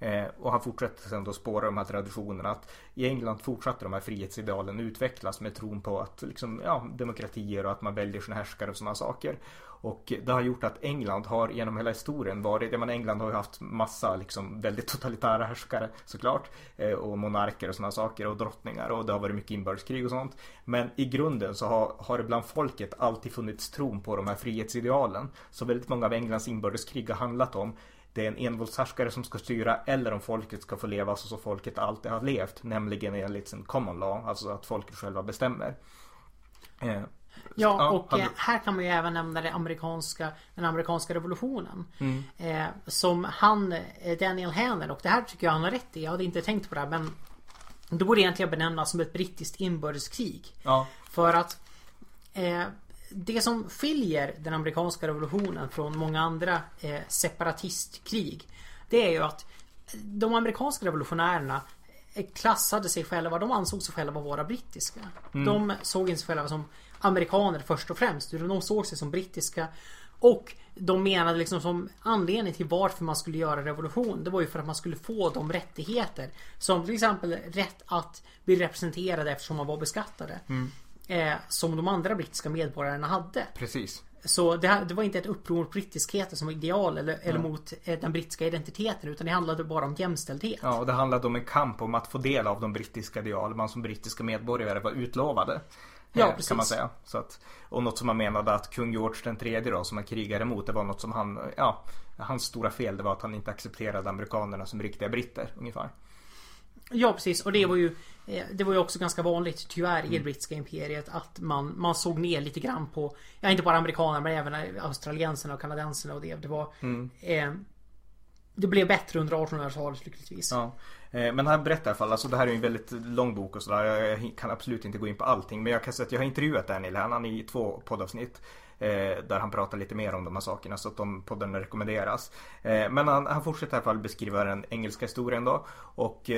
Eh, och han fortsätter sen då spåra de här traditionerna. Att I England fortsatte de här frihetsidealen utvecklas med tron på att liksom, ja, demokratier och att man väljer sina härskare och sådana saker. Och det har gjort att England har genom hela historien varit, jag England har ju haft massa liksom väldigt totalitära härskare såklart. Eh, och monarker och sådana saker och drottningar och det har varit mycket inbördeskrig och sånt. Men i grunden så har, har det bland folket alltid funnits tron på de här frihetsidealen. Så väldigt många av Englands inbördeskrig har handlat om det är en envåldshärskare som ska styra eller om folket ska få leva så som folket alltid har levt. Nämligen enligt sin common law, alltså att folket själva bestämmer. Eh, Eh, Ja, och ja, här kan man ju även nämna det amerikanska, den amerikanska revolutionen. Mm. Eh, som han, eh, Daniel Hanner, och det här tycker jag han har rätt i. Jag hade inte tänkt på det här, men det borde egentligen benämnas som ett brittiskt inbördeskrig. Ja. För att eh, det som skiljer den amerikanska revolutionen från många andra eh, separatistkrig Det är ju att de amerikanska revolutionärerna klassade sig själva, de ansåg sig själva vara brittiska. Mm. De såg inte sig själva som amerikaner först och främst. De såg sig som brittiska. Och de menade liksom som anledning till varför man skulle göra revolution. Det var ju för att man skulle få de rättigheter. Som till exempel rätt att bli representerade eftersom man var beskattade. Mm. Eh, som de andra brittiska medborgarna hade. Precis. Så det, det, var inte ett uppror mot brittiskheten som ideal eller, eller mot eh, den brittiska identiteten utan det handlade bara om jämställdhet. Ja, och det handlade om en kamp om att få del av de brittiska ideal man som brittiska medborgare var utlovade. Ja, precis. Kan man säga. Så att, och något som man menade att kung George den tredje då som han krigade emot det var något som han, ja, hans stora fel det var att han inte accepterade amerikanerna som riktiga britter ungefär. Ja precis och det var ju eh, Det var ju också ganska vanligt tyvärr i det mm. brittiska imperiet att man, man såg ner lite grann på Ja inte bara amerikaner men även australienserna och kanadenserna och det. Det var mm. eh, Det blev bättre under 1800-talet lyckligtvis. Ja. Eh, men han berättar i alla fall, alltså det här är ju en väldigt lång bok och sådär. Jag kan absolut inte gå in på allting. Men jag kan säga att jag har intervjuat Daniel Hannan i två poddavsnitt. Eh, där han pratar lite mer om de här sakerna så att de podden rekommenderas. Eh, men han, han fortsätter i alla fall beskriva den engelska historien då. Och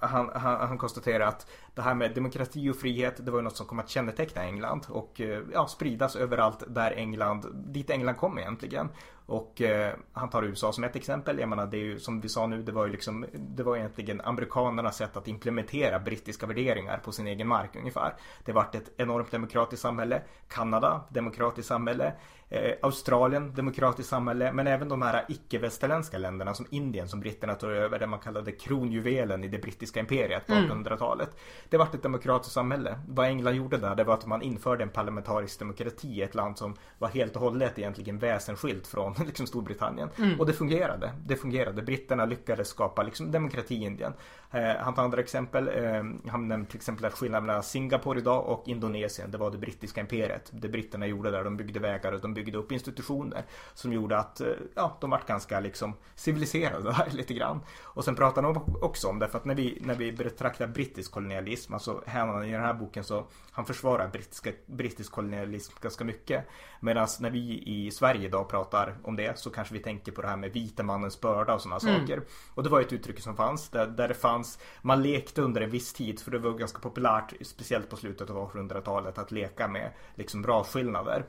han, han, han, konstaterar att det här med demokrati och frihet, det var ju något som kom att känneteckna England och ja, spridas överallt där England, dit England kom egentligen. Och eh, han tar USA som ett exempel. Jag menar det är ju som vi sa nu, det var ju liksom Det var egentligen amerikanernas sätt att implementera brittiska värderingar på sin egen mark ungefär. Det vart ett enormt demokratiskt samhälle. Kanada, demokratiskt samhälle. Eh, Australien, demokratiskt samhälle. Men även de här icke-västerländska länderna som Indien som britterna tog över. Det man kallade kronjuvelen i det brittiska imperiet på 1800-talet. Det vart ett demokratiskt samhälle. Vad England gjorde där, det var att man införde en parlamentarisk demokrati i ett land som var helt och hållet egentligen väsensskilt från <laughs> liksom Storbritannien. Och det fungerade. Det fungerade. Britterna lyckades skapa liksom demokrati i Indien. Eh, han tar andra exempel. Eh, han nämnde till exempel att skillnaden mellan Singapore idag och Indonesien, det var det brittiska imperiet. Det britterna gjorde där, de byggde vägar och de byggde upp institutioner som gjorde att eh, ja, de vart ganska liksom civiliserade där <laughs> lite grann. Och sen pratar han också om det, för att när vi, när vi betraktar brittisk kolonialism, alltså här i den här boken så han försvarar brittiska, brittisk kolonialism ganska mycket. Medan när vi i Sverige idag pratar om det så kanske vi tänker på det här med vita mannens börda och sådana mm. saker. Och det var ett uttryck som fanns där, där det fanns, man lekte under en viss tid för det var ganska populärt, speciellt på slutet av 1800-talet, att leka med liksom rasskillnader.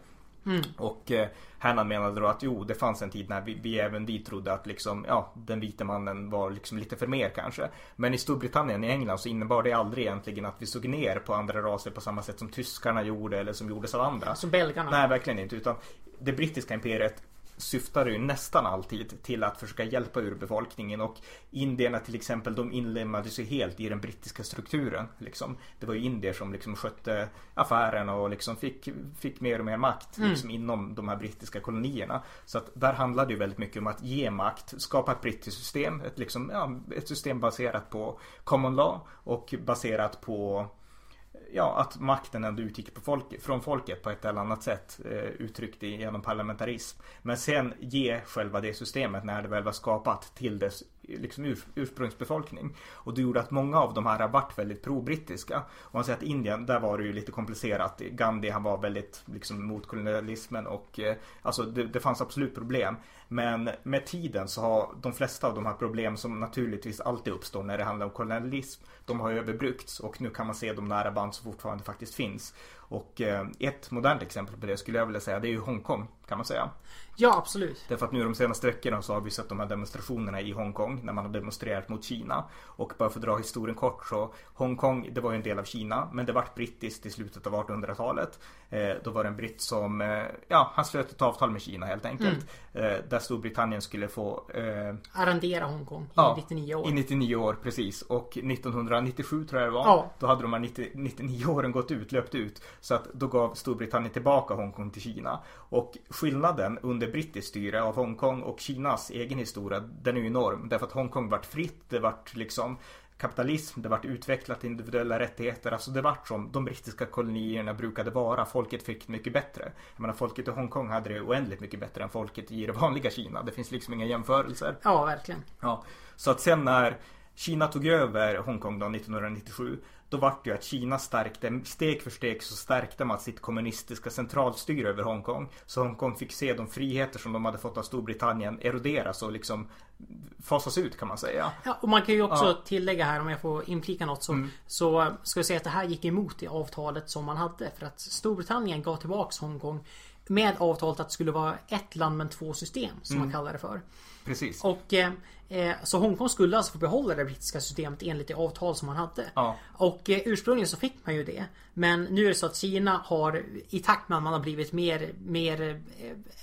Mm. Och eh, Hannan menade då att jo, det fanns en tid när vi, vi, även vi trodde att liksom, ja, den vita mannen var liksom lite för mer kanske. Men i Storbritannien, i England så innebar det aldrig egentligen att vi såg ner på andra raser på samma sätt som tyskarna gjorde eller som gjordes av andra. Som belgarna? Nej, verkligen inte. Utan det brittiska imperiet syftar ju nästan alltid till att försöka hjälpa urbefolkningen och indierna till exempel de inlemmades ju helt i den brittiska strukturen. Liksom. Det var ju indier som liksom skötte affärerna och liksom fick, fick mer och mer makt mm. liksom, inom de här brittiska kolonierna. Så att där handlade det väldigt mycket om att ge makt, skapa ett brittiskt system, ett, liksom, ja, ett system baserat på common law och baserat på ja, att makten ändå utgick på folk, från folket på ett eller annat sätt eh, uttryckt genom parlamentarism. Men sen ge själva det systemet när det väl var skapat till dess liksom ur, ursprungsbefolkning. Och det gjorde att många av de här varit väldigt pro-brittiska. Och man säger att Indien, där var det ju lite komplicerat. Gandhi han var väldigt liksom mot kolonialismen och eh, alltså det, det fanns absolut problem. Men med tiden så har de flesta av de här problemen som naturligtvis alltid uppstår när det handlar om kolonialism, de har överbrukts och nu kan man se de nära band som fortfarande faktiskt finns. Och eh, ett modernt exempel på det skulle jag vilja säga det är ju Hongkong kan man säga. Ja absolut. Därför att nu de senaste veckorna så har vi sett de här demonstrationerna i Hongkong när man har demonstrerat mot Kina. Och bara för att dra historien kort så Hongkong det var ju en del av Kina men det vart brittiskt i slutet av 1800-talet. Eh, då var det en britt som, eh, ja han slöt ett avtal med Kina helt enkelt. Mm. Eh, där Storbritannien skulle få Arrendera Hongkong i ja, 99 år. I 99 år precis. Och 1997 tror jag det var. Ja. Då hade de här 90, 99 åren gått ut, löpt ut. Så att då gav Storbritannien tillbaka Hongkong till Kina. Och skillnaden under brittiskt styre av Hongkong och Kinas egen historia, den är ju enorm. Därför att Hongkong vart fritt, det vart liksom kapitalism, det vart utvecklat individuella rättigheter. Alltså det vart som de brittiska kolonierna brukade vara. Folket fick mycket bättre. Jag menar folket i Hongkong hade det oändligt mycket bättre än folket i det vanliga Kina. Det finns liksom inga jämförelser. Ja, verkligen. Ja, så att sen när Kina tog över Hongkong då 1997 då vart det ju att Kina stärkte, steg för steg så stärkte man sitt kommunistiska centralstyre över Hongkong. Så Hongkong fick se de friheter som de hade fått av Storbritannien eroderas och liksom fasas ut kan man säga. Ja, och man kan ju också ja. tillägga här om jag får inflika något så, mm. så ska jag säga att det här gick emot det avtalet som man hade. För att Storbritannien gav tillbaks Hongkong med avtalet att det skulle vara ett land men två system som mm. man kallar det för. Precis. Och eh, eh, Så Hongkong skulle alltså få behålla det brittiska systemet enligt det avtal som man hade. Ja. Och eh, ursprungligen så fick man ju det. Men nu är det så att Kina har i takt med att man har blivit mer, mer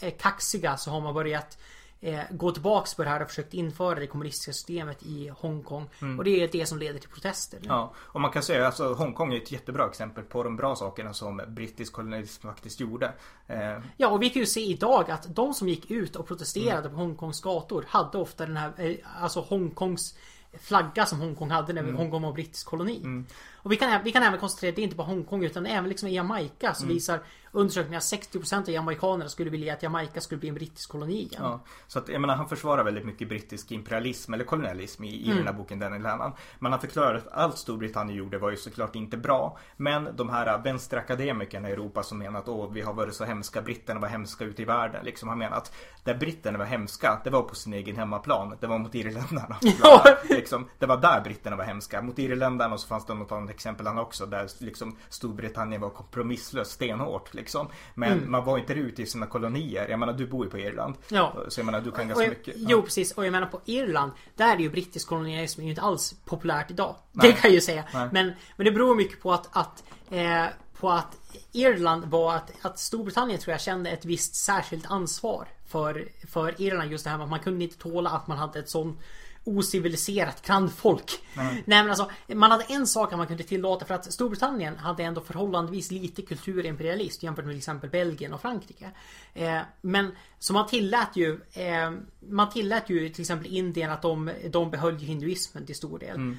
eh, kaxiga så har man börjat eh, gå tillbaks på det här och försökt införa det kommunistiska systemet i Hongkong. Mm. Och det är det som leder till protester. Ja, och man kan säga att alltså, Hongkong är ett jättebra exempel på de bra sakerna som brittisk kolonialism faktiskt gjorde. Eh. Ja, och vi kan ju se idag att de som gick ut och protesterade mm. på Hongkongs gator hade ofta den här, eh, alltså Hongkongs flagga som Hongkong hade när mm. Hongkong var brittisk koloni. Mm. Och vi kan, vi kan även konstatera att det är inte bara Hongkong utan även liksom Jamaica så mm. visar undersökningar 60% av jamaikanerna skulle vilja att Jamaica skulle bli en brittisk koloni igen. Ja, så att jag menar han försvarar väldigt mycket brittisk imperialism eller kolonialism i, i mm. den här boken Daniel Hannan. Men han förklarar att allt Storbritannien gjorde var ju såklart inte bra. Men de här vänsterakademikerna i Europa som menar att åh, vi har varit så hemska, britterna var hemska ute i världen. Liksom, han menar att där britterna var hemska, det var på sin egen hemmaplan. Det var mot irländarna. <laughs> Ja. liksom, det var där britterna var hemska. Mot irländarna och så fanns det något annat exempel han också där liksom Storbritannien var kompromisslöst stenhårt liksom. Men mm. man var inte ute i sina kolonier. Jag menar du bor ju på Irland. Ja. Så jag menar du kan ganska jag, mycket. Ja. Jo precis och jag menar på Irland Där är ju brittisk kolonialism inte alls populärt idag. Nej. Det kan jag ju säga. Men, men det beror mycket på att, att eh, på att Irland var att, att Storbritannien tror jag kände ett visst särskilt ansvar för, för Irland just det här med att man kunde inte tåla att man hade ett sånt ociviliserat grannfolk. Mm. Nej men alltså, man hade en sak man kunde tillåta för att Storbritannien hade ändå förhållandevis lite kulturimperialist jämfört med till exempel Belgien och Frankrike. Eh, men så man tillät ju eh, Man tillät ju till exempel Indien att de, de behöll hinduismen till stor del. Mm.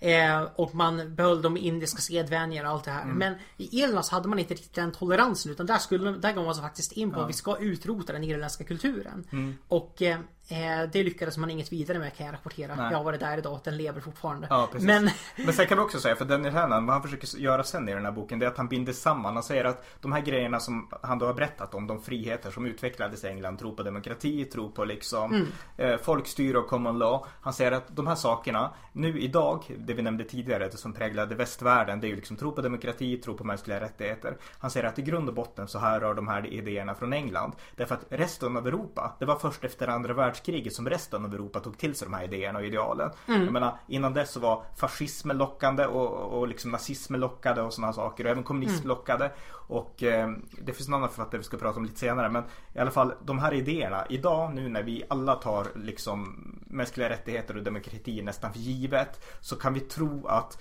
Eh, och man behöll de indiska sedvänjor och allt det här. Mm. Men i Irland så hade man inte riktigt den toleransen utan där, skulle, där gav man sig faktiskt in på ja. att vi ska utrota den irländska kulturen. Mm. Och Eh, det lyckades man inget vidare med kan jag rapportera. Nej. Jag har varit där idag, den lever fortfarande. Ja, men... men sen kan vi också säga, för Daniel Hannan, vad han försöker göra sen i den här boken, det är att han binder samman. Han säger att de här grejerna som han då har berättat om, de friheter som utvecklades i England, tro på demokrati, tro på liksom mm. eh, folkstyre och common law. Han säger att de här sakerna, nu idag, det vi nämnde tidigare, det som präglade västvärlden, det är ju liksom tro på demokrati, tro på mänskliga rättigheter. Han säger att i grund och botten så här rör de här idéerna från England. Därför att resten av Europa, det var först efter andra världskriget världskriget som resten av Europa tog till sig de här idéerna och idealen. Mm. Jag menar, innan dess så var fascismen lockande och, och liksom nazismen lockade och sådana saker. Och även kommunism mm. lockade. Och eh, det finns en annan författare vi ska prata om lite senare. Men i alla fall de här idéerna. Idag nu när vi alla tar liksom mänskliga rättigheter och demokrati nästan för givet. Så kan vi tro att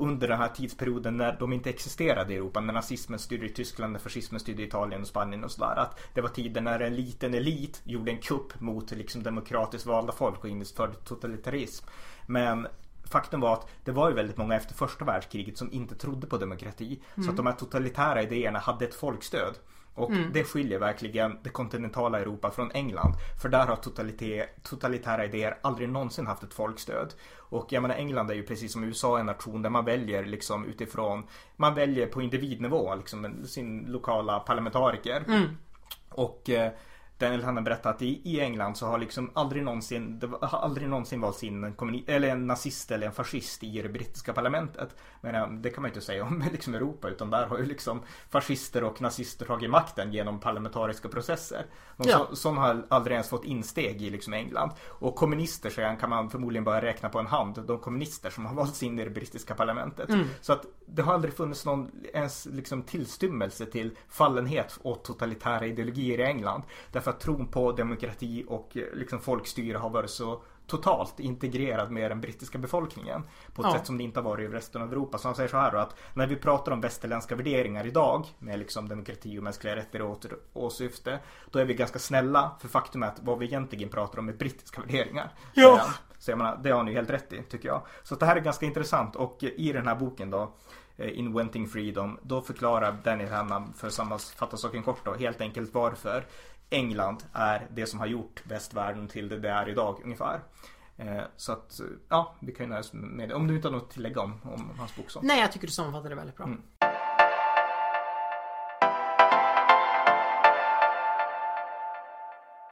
under den här tidsperioden när de inte existerade i Europa, när nazismen styrde i Tyskland, när fascismen styrde i Italien och Spanien och sådär. Att det var tider när en liten elit gjorde en kupp mot liksom demokratiskt valda folk och införde totalitarism. Men faktum var att det var ju väldigt många efter första världskriget som inte trodde på demokrati. Mm. Så att de här totalitära idéerna hade ett folkstöd. Och mm. det skiljer verkligen det kontinentala Europa från England. För där har totalitära idéer aldrig någonsin haft ett folkstöd. Och jag menar England är ju precis som USA en nation där man väljer liksom utifrån Man väljer på individnivå liksom sin lokala parlamentariker. Mm. Och eh, Daniel Hanna berättade att i, i England så har liksom aldrig någonsin, det har aldrig någonsin valts in en, eller en nazist eller en fascist i det brittiska parlamentet. Men det kan man ju inte säga om <laughs> liksom Europa utan där har ju liksom fascister och nazister tagit makten genom parlamentariska processer. Någon ja. så, sån har aldrig ens fått insteg i liksom England. Och kommunister så kan man förmodligen bara räkna på en hand. De kommunister som har <laughs> valts in i det brittiska parlamentet. Mm. Så att det har aldrig funnits någon ens liksom tillstymmelse till fallenhet åt totalitära ideologier i England. Därför att tron på demokrati och liksom folkstyre har varit så totalt integrerad med den brittiska befolkningen. På ett ja. sätt som det inte har varit i resten av Europa. Så han säger så här då att när vi pratar om västerländska värderingar idag med liksom demokrati och mänskliga rättigheter och åsyfte. Då är vi ganska snälla för faktum är att vad vi egentligen pratar om är brittiska värderingar. Ja. Så jag menar, det har ni helt rätt i tycker jag. Så det här är ganska intressant och i den här boken då eh, Inventing Freedom. Då förklarar Daniel Hanna för sammanfatta saken kort då helt enkelt varför England är det som har gjort västvärlden till det det är idag ungefär. Eh, så att, ja, vi kan ju nöja oss med det. Om du inte har något att tillägga om, om hans bok så. Nej, jag tycker du sammanfattade det väldigt bra. Mm.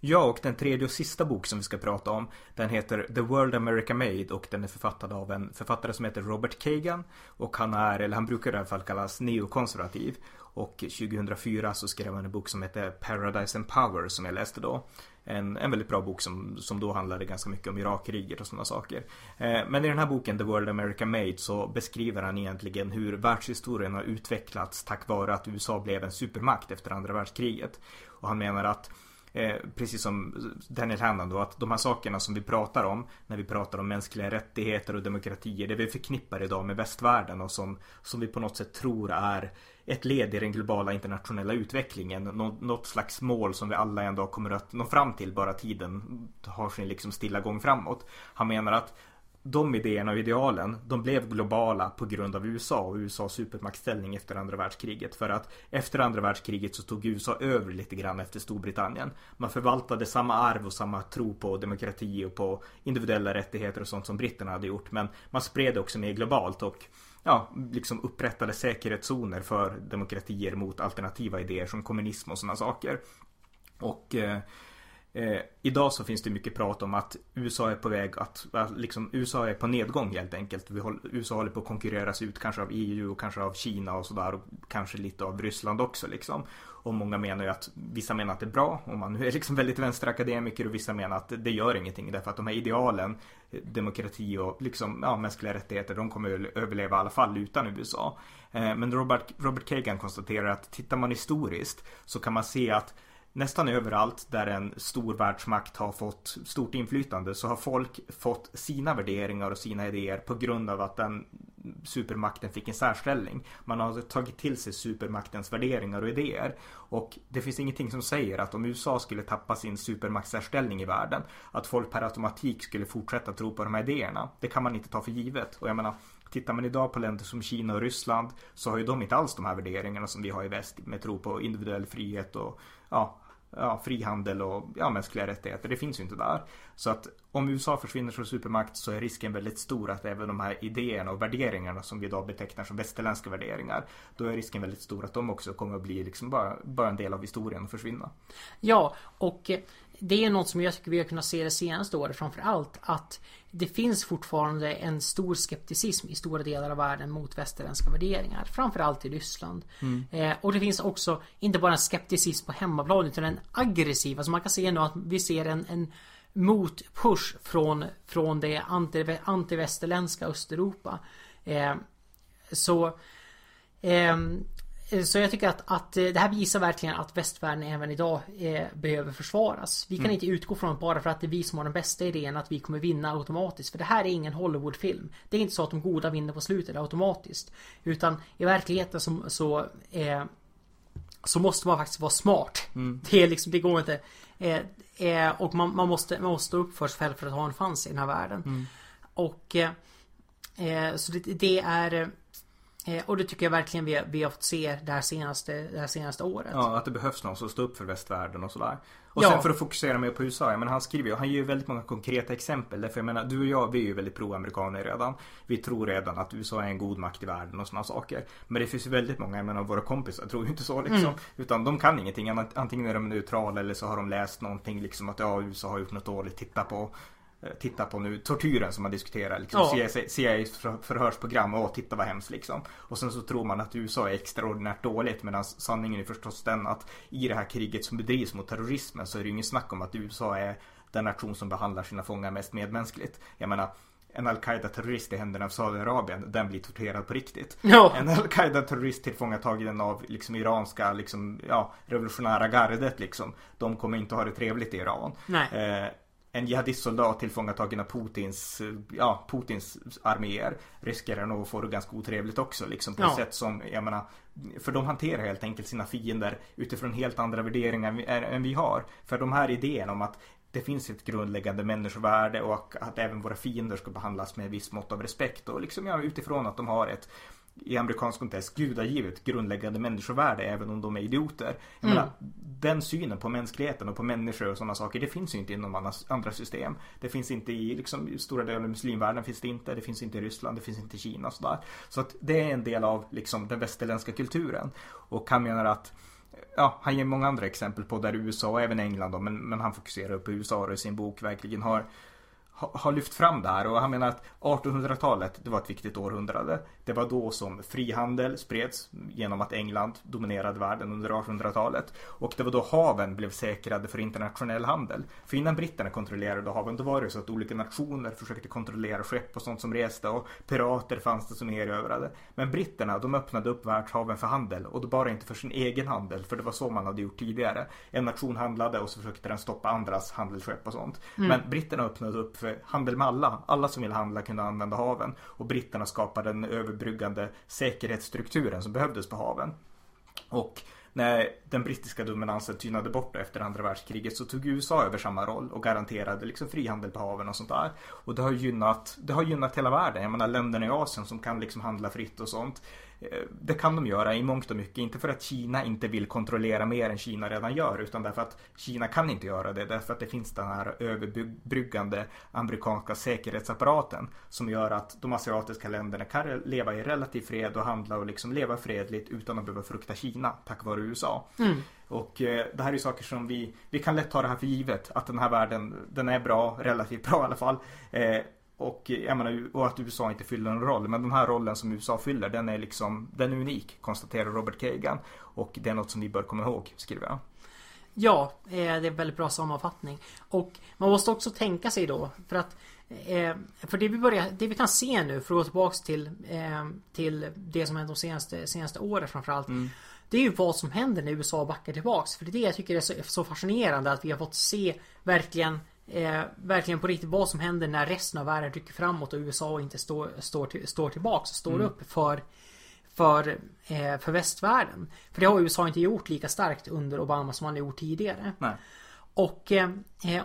Ja, och den tredje och sista bok som vi ska prata om Den heter The World America Made och den är författad av en författare som heter Robert Kagan Och han är, eller han brukar i alla fall kallas neokonservativ Och 2004 så skrev han en bok som heter Paradise and Power som jag läste då en, en väldigt bra bok som, som då handlade ganska mycket om Irakkriget och sådana saker. Eh, men i den här boken The World America Made så beskriver han egentligen hur världshistorien har utvecklats tack vare att USA blev en supermakt efter andra världskriget. Och han menar att Eh, precis som Daniel Hannan då, att de här sakerna som vi pratar om när vi pratar om mänskliga rättigheter och demokratier, det vi förknippar idag med västvärlden och som, som vi på något sätt tror är ett led i den globala internationella utvecklingen. Nå något slags mål som vi alla en dag kommer att nå fram till bara tiden har sin liksom stilla gång framåt. Han menar att de idéerna och idealen, de blev globala på grund av USA och USAs supermaktställning efter andra världskriget. För att efter andra världskriget så tog USA över lite grann efter Storbritannien. Man förvaltade samma arv och samma tro på demokrati och på individuella rättigheter och sånt som britterna hade gjort. Men man spred det också mer globalt och ja, liksom upprättade säkerhetszoner för demokratier mot alternativa idéer som kommunism och sådana saker. Och eh, Eh, idag så finns det mycket prat om att USA är på väg att, liksom USA är på nedgång helt enkelt. Vi håller, USA håller på att konkurreras ut kanske av EU och kanske av Kina och sådär och kanske lite av Ryssland också liksom. Och många menar ju att vissa menar att det är bra om man nu är liksom väldigt vänsterakademiker och vissa menar att det gör ingenting därför att de här idealen eh, demokrati och liksom, ja, mänskliga rättigheter de kommer överleva i alla fall utan USA. Eh, men Robert, Robert Kagan konstaterar att tittar man historiskt så kan man se att nästan överallt där en stor världsmakt har fått stort inflytande så har folk fått sina värderingar och sina idéer på grund av att den supermakten fick en särställning. Man har tagit till sig supermaktens värderingar och idéer. Och det finns ingenting som säger att om USA skulle tappa sin supermaktssärställning i världen att folk per automatik skulle fortsätta tro på de här idéerna. Det kan man inte ta för givet. Och jag menar Tittar man idag på länder som Kina och Ryssland så har ju de inte alls de här värderingarna som vi har i väst med tro på individuell frihet och ja, ja, frihandel och ja, mänskliga rättigheter. Det finns ju inte där. Så att om USA försvinner som supermakt så är risken väldigt stor att även de här idéerna och värderingarna som vi idag betecknar som västerländska värderingar. Då är risken väldigt stor att de också kommer att bli liksom bara, bara en del av historien och försvinna. Ja, och det är något som jag tycker vi har kunnat se det senaste året framför allt att det finns fortfarande en stor skepticism i stora delar av världen mot västerländska värderingar. Framförallt i Ryssland. Mm. Eh, och det finns också inte bara en skepticism på hemmaplan utan en aggressiv. Alltså man kan se nu att vi ser en, en motpush från, från det anti, antivästerländska Östeuropa. Eh, så Eh, så jag tycker att, att eh, det här visar verkligen att västvärlden även idag eh, behöver försvaras. Vi kan mm. inte utgå från att bara för att det är vi som har den bästa idén att vi kommer vinna automatiskt. För det här är ingen Hollywoodfilm. Det är inte så att de goda vinner på slutet automatiskt. Utan i verkligheten så, så, eh, så måste man faktiskt vara smart. Mm. <laughs> Det, är liksom, det går inte. Eh, eh, och man, man, måste, man måste stå upp för sig själv för att ha en chans i den här världen. Mm. Och så det, det är Eh, och det tycker jag verkligen vi, vi har fått se det här, senaste, det här senaste året. Ja, att det behövs någon som står upp för västvärlden och sådär. Och ja. sen för att fokusera mer på USA, jag menar han skriver ju, han ger ju väldigt många konkreta exempel. Därför jag menar, du och jag, vi är ju väldigt pro-amerikaner redan. Vi tror redan att USA är en god makt i världen och sådana saker. Men det finns ju väldigt många, jag menar våra kompisar tror ju inte så liksom. Mm. Utan de kan ingenting, antingen är de neutrala eller så har de läst någonting liksom att ja, USA har gjort något dåligt, titta på Eh, titta på nu tortyren som man diskuterar. Liksom, ja. CIAs förhörsprogram. Åh, titta vad hemskt liksom. Och sen så tror man att USA är extraordinärt dåligt. Medan sanningen är förstås den att i det här kriget som bedrivs mot terrorismen så är det ju inget snack om att USA är den nation som behandlar sina fångar mest medmänskligt. Jag menar, en al-Qaida-terrorist i händerna av Saudiarabien, den blir torterad på riktigt. Ja. En al-Qaida-terrorist tillfångatagen av liksom iranska liksom, ja, revolutionära gardet liksom. De kommer inte ha det trevligt i Iran. Eh, en jihadistsoldat tillfångatagen av Putins, ja, Putins arméer riskerar nog att få det ganska otrevligt också liksom på ja. ett sätt som, jag menar, för de hanterar helt enkelt sina fiender utifrån helt andra värderingar än vi har. För de här idéerna om att det finns ett grundläggande människovärde och att även våra fiender ska behandlas med viss mått av respekt och liksom ja, utifrån att de har ett i amerikansk kontext gudagivet grundläggande människovärde även om de är idioter. Jag mm. menar, den synen på mänskligheten och på människor och sådana saker det finns ju inte inom andra system. Det finns inte i liksom, stora delar av muslimvärlden finns det inte. Det finns inte i Ryssland, det finns inte i Kina och sådär. Så att det är en del av liksom, den västerländska kulturen. Och han menar att Ja, han ger många andra exempel på där USA och även England då, men, men han fokuserar på USA och i sin bok verkligen har har lyft fram det här och han menar att 1800-talet det var ett viktigt århundrade. Det var då som frihandel spreds genom att England dominerade världen under 1800-talet. Och det var då haven blev säkrade för internationell handel. För innan britterna kontrollerade haven då var det så att olika nationer försökte kontrollera skepp och sånt som reste och pirater fanns det som erövrade. Men britterna de öppnade upp världshaven för handel och då bara inte för sin egen handel för det var så man hade gjort tidigare. En nation handlade och så försökte den stoppa andras handelsskepp och sånt. Mm. Men britterna öppnade upp för handel med alla. Alla som vill handla kunde använda haven och britterna skapade den överbryggande säkerhetsstrukturen som behövdes på haven. Och när den brittiska dominansen tynade bort efter andra världskriget så tog USA över samma roll och garanterade liksom frihandel på haven och sånt där. Och det har gynnat, det har gynnat hela världen. Jag menar länderna i Asien som kan liksom handla fritt och sånt. Eh, det kan de göra i mångt och mycket. Inte för att Kina inte vill kontrollera mer än Kina redan gör. Utan därför att Kina kan inte göra det. Därför att det finns den här överbryggande amerikanska säkerhetsapparaten. Som gör att de asiatiska länderna kan leva i relativ fred och handla och liksom leva fredligt utan att behöva frukta Kina. Tack vare USA. Mm. Och eh, det här är saker som vi, vi kan lätt ta det här för givet. Att den här världen, den är bra, relativt bra i alla fall. Eh, och, jag menar, och att USA inte fyller en roll. Men den här rollen som USA fyller, den är liksom, den är unik, konstaterar Robert Kagan. Och det är något som vi bör komma ihåg, skriver jag. Ja, eh, det är en väldigt bra sammanfattning. Och man måste också tänka sig då, för att eh, för det vi, börjar, det vi kan se nu, för att gå tillbaks till, eh, till det som hänt de senaste, senaste åren framförallt. Mm. Det är ju vad som händer när USA backar tillbaks. För det är det jag tycker är så, så fascinerande att vi har fått se verkligen eh, verkligen på riktigt vad som händer när resten av världen rycker framåt och USA inte står, står, till, står tillbaks står mm. upp för för, eh, för västvärlden. För det har USA inte gjort lika starkt under Obama som man gjort tidigare. Nej. Och, eh,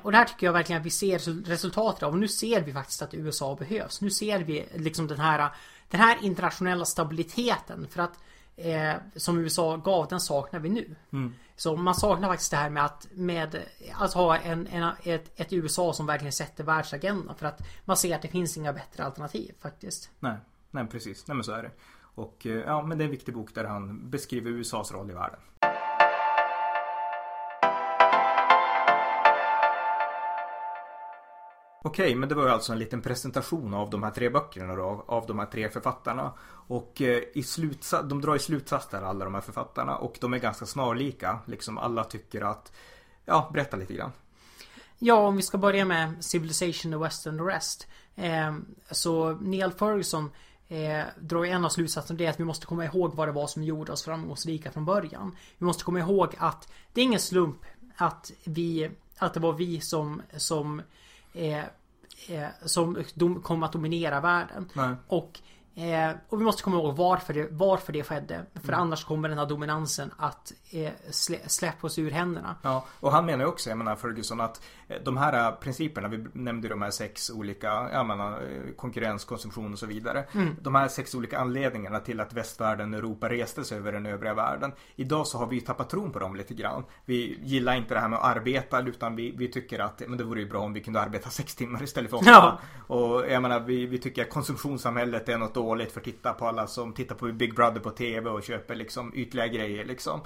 och det här tycker jag verkligen att vi ser resultatet av. Och nu ser vi faktiskt att USA behövs. Nu ser vi liksom den här Den här internationella stabiliteten. För att eh, Som USA gav, den saknar vi nu. Mm. Så man saknar faktiskt det här med att med att ha en, en, ett, ett USA som verkligen sätter världsagendan. För att man ser att det finns inga bättre alternativ faktiskt. Nej, nej precis. Nej men så är det. Och eh, ja, men det är en viktig bok där han beskriver USAs roll i världen. Okej, men det var alltså en liten presentation av de här tre böckerna då, av de här tre författarna. Och eh, i slutsats, de drar i slutsats där alla de här författarna och de är ganska snarlika. Liksom alla tycker att, ja, berätta lite grann. Ja, om vi ska börja med Civilization, the Western the Rest. Eh, så Neil Ferguson eh, drar en av slutsatserna det är att vi måste komma ihåg vad det var som gjorde oss framgångsrika från början. Vi måste komma ihåg att det är ingen slump att vi, att det var vi som, som eh, eh, som dom, kom att dominera världen. Nej. Och Eh, och vi måste komma ihåg varför det, varför det skedde. För mm. annars kommer den här dominansen att eh, slä, släppa oss ur händerna. Ja, och han menar ju också, jag menar Ferguson, att eh, de här eh, principerna, vi nämnde de här sex olika, jag menar konkurrens, konsumtion och så vidare. Mm. De här sex olika anledningarna till att västvärlden och Europa reste sig över den övriga världen. Idag så har vi tappat tron på dem lite grann. Vi gillar inte det här med att arbeta utan vi, vi tycker att men det vore ju bra om vi kunde arbeta <laughs> sex timmar istället för åtta. Ja. Och jag menar vi, vi tycker att konsumtionssamhället är något dåligt för att titta på alla som tittar på Big Brother på TV och köper liksom ytliga grejer liksom.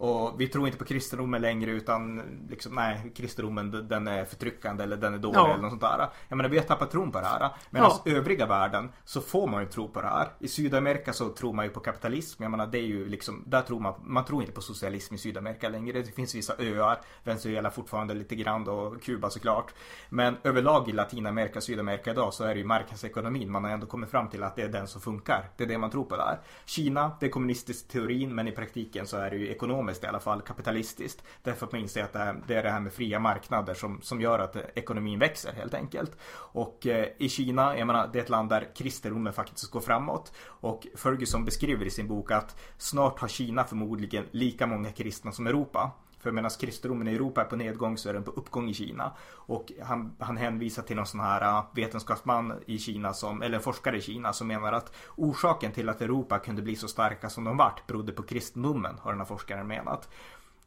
Och vi tror inte på kristendomen längre utan liksom, nej, kristendomen den är förtryckande eller den är dålig ja. eller något sånt där. Jag menar vi har tappat tron på det här. Medan ja. övriga världen så får man ju tro på det här. I Sydamerika så tror man ju på kapitalism. Jag menar det är ju liksom, där tror man, man tror inte på socialism i Sydamerika längre. Det finns vissa öar, Venezuela fortfarande lite grann och Kuba såklart. Men överlag i Latinamerika och Sydamerika idag så är det ju marknadsekonomin. Man har ändå kommit fram till att det är den som funkar. Det är det man tror på där. Kina, det är kommunistisk teorin men i praktiken så är det ju ekonomiskt ekonomiskt i alla fall, kapitalistiskt. Därför att man inser att det är det här med fria marknader som, som gör att ekonomin växer helt enkelt. Och eh, i Kina, jag menar, det är ett land där kristendomen faktiskt går framåt. Och Ferguson beskriver i sin bok att snart har Kina förmodligen lika många kristna som Europa. För medan kristendomen i Europa är på nedgång så är den på uppgång i Kina. Och han, han hänvisar till någon sån här äh, vetenskapsman i Kina som, eller forskare i Kina som menar att orsaken till att Europa kunde bli så starka som de vart berodde på kristendomen, har den här forskaren menat.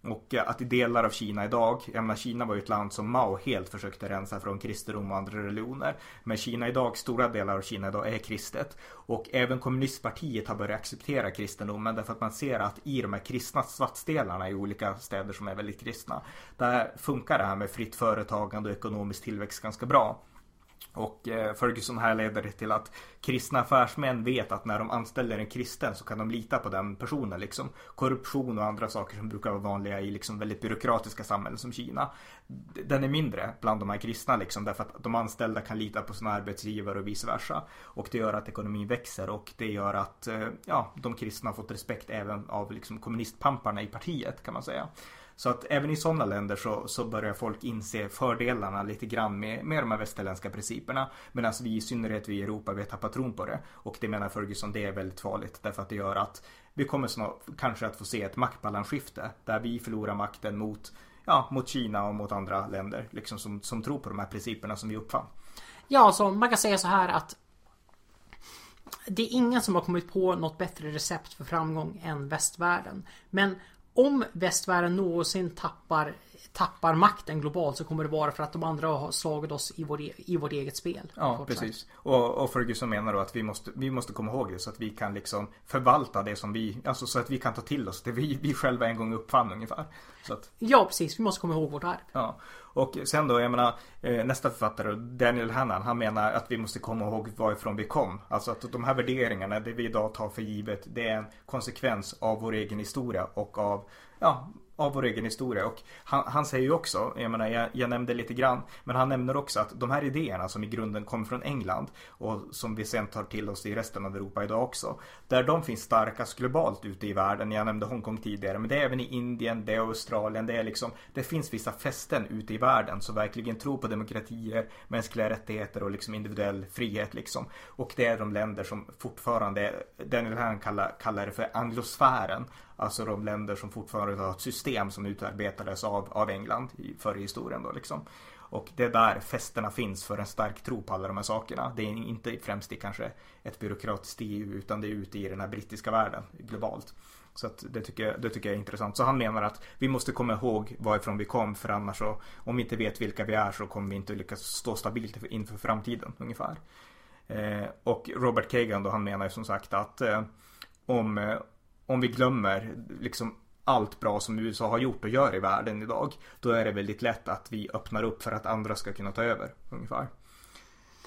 Och eh, att i delar av Kina idag, jag menar Kina var ju ett land som Mao helt försökte rensa från kristendom och andra religioner. Men Kina idag, stora delar av Kina idag är kristet. Och även kommunistpartiet har börjat acceptera kristendomen därför att man ser att i de här kristna stadsdelarna i olika städer som är väldigt kristna. Där funkar det här med fritt företagande och ekonomisk tillväxt ganska bra. Och eh, Ferguson här leder det till att kristna affärsmän vet att när de anställer en kristen så kan de lita på den personen. Liksom. Korruption och andra saker som brukar vara vanliga i liksom väldigt byråkratiska samhällen som Kina. Den är mindre bland de här kristna liksom, därför att de anställda kan lita på sina arbetsgivare och vice versa. Och det gör att ekonomin växer och det gör att eh, ja, de kristna har fått respekt även av liksom, kommunistpamparna i partiet kan man säga. Så att även i sådana länder så, så börjar folk inse fördelarna lite grann med, med de här västerländska principerna. Medan vi i synnerhet vi i Europa vi har tappat tron på det. Och det menar Ferguson det är väldigt farligt därför att det gör att vi kommer snart kanske att få se ett maktbalansskifte där vi förlorar makten mot ja, mot Kina och mot andra länder liksom som, som tror på de här principerna som vi uppfann. Ja, så man kan säga så här att det är ingen som har kommit på något bättre recept för framgång än västvärlden. Men om västvärlden någonsin tappar tappar makten globalt så kommer det vara för att de andra har slagit oss i, vår, e- i vårt eget spel. Ja, precis. Och, och Ferguson menar då att vi måste, vi måste komma ihåg det så att vi kan liksom förvalta det som vi, alltså så att vi kan ta till oss det vi, vi själva en gång uppfann ungefär. Att, ja, precis. Vi måste komma ihåg vårt arv. Ja. Och sen då, jag menar, eh, nästa författare, Daniel Hannan, han menar att vi måste komma ihåg varifrån vi kom. Alltså att de här värderingarna, det vi idag tar för givet, det är en konsekvens av vår egen historia och av, ja, av vår egen historia. Och han, han säger ju också, jag menar jag, jag, nämnde lite grann, men han nämner också att de här idéerna som i grunden kommer från England och som vi sen tar till oss i resten av Europa idag också. Där de finns starkast globalt ute i världen. Jag nämnde Hongkong tidigare, men det är även i Indien, det är Australien, det är liksom, det finns vissa fästen ute i världen som verkligen tror på demokratier, mänskliga rättigheter och liksom individuell frihet liksom. Och det är de länder som fortfarande, Daniel Hannan kallar, kallar det för anglosfären. Alltså de länder som fortfarande har ett system som utarbetades av, av England förr i historien då liksom. Och det är där festerna finns för en stark tro på alla de här sakerna. Det är inte främst i kanske ett byråkratiskt EU utan det är ute i den här brittiska världen globalt. Så att det, tycker jag, det tycker jag är intressant. Så han menar att vi måste komma ihåg varifrån vi kom för annars så om vi inte vet vilka vi är så kommer vi inte lyckas stå stabilt inför framtiden ungefär. Eh, och Robert Kagan då han menar ju som sagt att eh, om, eh, om vi glömmer liksom allt bra som USA har gjort och gör i världen idag. Då är det väldigt lätt att vi öppnar upp för att andra ska kunna ta över ungefär.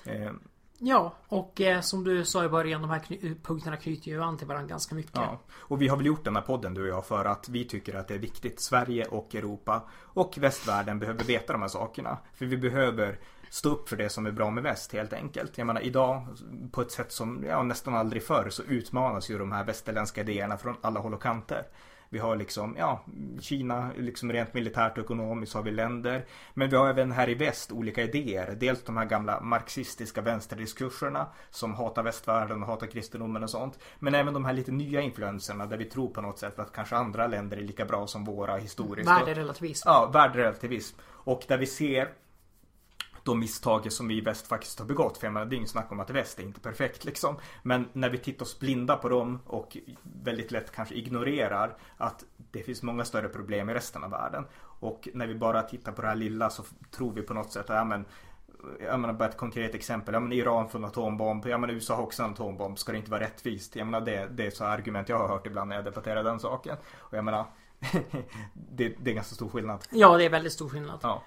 Eh, Ja, och eh, som du sa i början, de här kny eh, punkterna knyter ju an till varandra ganska mycket. Ja, och vi har väl gjort den här podden du och jag för att vi tycker att det är viktigt. Sverige och Europa och västvärlden behöver veta de här sakerna. För vi behöver stå upp för det som är bra med väst helt enkelt. Jag menar idag på ett sätt som ja, nästan aldrig förr så utmanas ju de här västerländska idéerna från alla håll och kanter. Vi har liksom, ja, Kina liksom rent militärt och ekonomiskt har vi länder. Men vi har även här i väst olika idéer. Dels de här gamla marxistiska vänsterdiskurserna som hatar västvärlden och hatar kristendomen och sånt. Men även de här lite nya influenserna där vi tror på något sätt att kanske andra länder är lika bra som våra historiskt. Värderelativism. Ja, värderelativism. Och där vi ser de misstagen som vi i väst faktiskt har begått. För jag menar, det är inget snack om att väst är inte perfekt liksom. Men när vi tittar oss blinda på dem och väldigt lätt kanske ignorerar att det finns många större problem i resten av världen. Och när vi bara tittar på det här lilla så tror vi på något sätt, ja men jag menar bara ett konkret exempel. Ja men Iran får en atombomb. Ja men USA har också en atombomb. Ska det inte vara rättvist? Jag menar det, det är så argument jag har hört ibland när jag debatterar den saken. Och jag menar <laughs> det, det är ganska stor skillnad. Ja det är väldigt stor skillnad. Ja.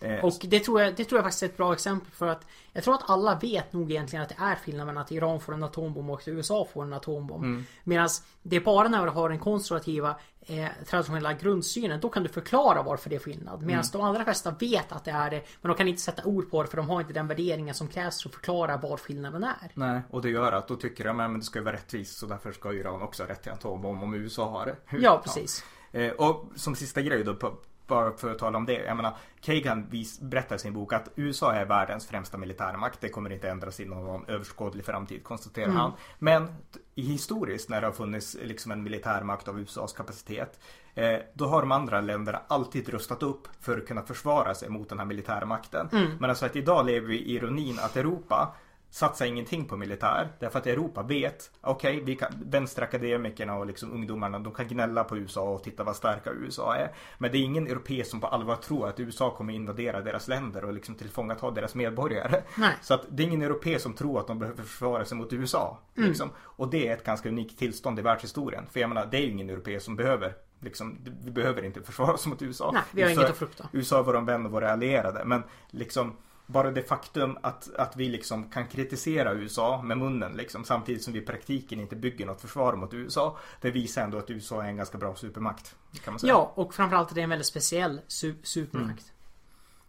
Eh, och det tror, jag, det tror jag faktiskt är ett bra exempel för att Jag tror att alla vet nog egentligen att det är skillnad mellan att Iran får en atombomb och att USA får en atombomb. Mm. Medan det är bara när du har den konservativa eh, traditionella grundsynen då kan du förklara varför det är skillnad. Medan mm. de allra flesta vet att det är det men de kan inte sätta ord på det för de har inte den värderingen som krävs för att förklara vad skillnaden är. Nej, och det gör att då tycker de att det ska vara rättvist så därför ska Iran också ha rätt till atombomb om USA har det. Ja, precis. Ja. Eh, och som sista grej då på bara för att tala om det. Jag menar, Kagan berättar i sin bok att USA är världens främsta militärmakt. Det kommer inte ändras inom någon överskådlig framtid, konstaterar mm. han. Men historiskt när det har funnits liksom en militärmakt av USAs kapacitet. Eh, då har de andra länderna alltid rustat upp för att kunna försvara sig mot den här militärmakten. Mm. Men alltså att idag lever vi i ironin att Europa satsar ingenting på militär. Därför att Europa vet, okej, okay, vänsterakademikerna och liksom ungdomarna, de kan gnälla på USA och titta vad starka USA är. Men det är ingen europé som på allvar tror att USA kommer invadera deras länder och liksom tillfångata deras medborgare. Nej. Så att det är ingen europé som tror att de behöver försvara sig mot USA. Mm. Liksom. Och det är ett ganska unikt tillstånd i världshistorien. För jag menar, det är ju ingen europé som behöver Liksom, vi behöver inte försvara oss mot USA. Nej, vi har USA, inget att frukta. USA är vår vän och våra allierade. Men liksom bara det faktum att, att vi liksom kan kritisera USA med munnen liksom, samtidigt som vi i praktiken inte bygger något försvar mot USA. Det visar ändå att USA är en ganska bra supermakt. Ja, och framförallt att det är en väldigt speciell su supermakt. Mm.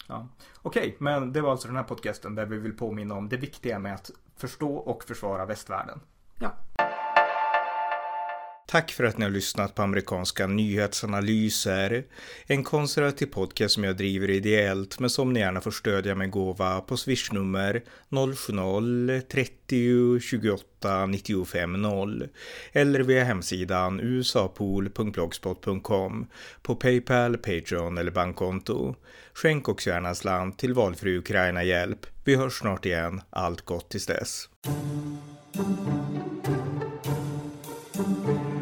Ja. Okej, okay, men det var alltså den här podcasten där vi vill påminna om det viktiga med att förstå och försvara västvärlden. Ja. Tack för att ni har lyssnat på amerikanska nyhetsanalyser. En konservativ podcast som jag driver ideellt men som ni gärna får stödja med gåva på swishnummer 070-30 28 95 0 eller via hemsidan usapool.blogspot.com på Paypal, Patreon eller bankkonto. Skänk också gärna slant till valfri Ukraina-hjälp. Vi hörs snart igen. Allt gott tills dess. thank you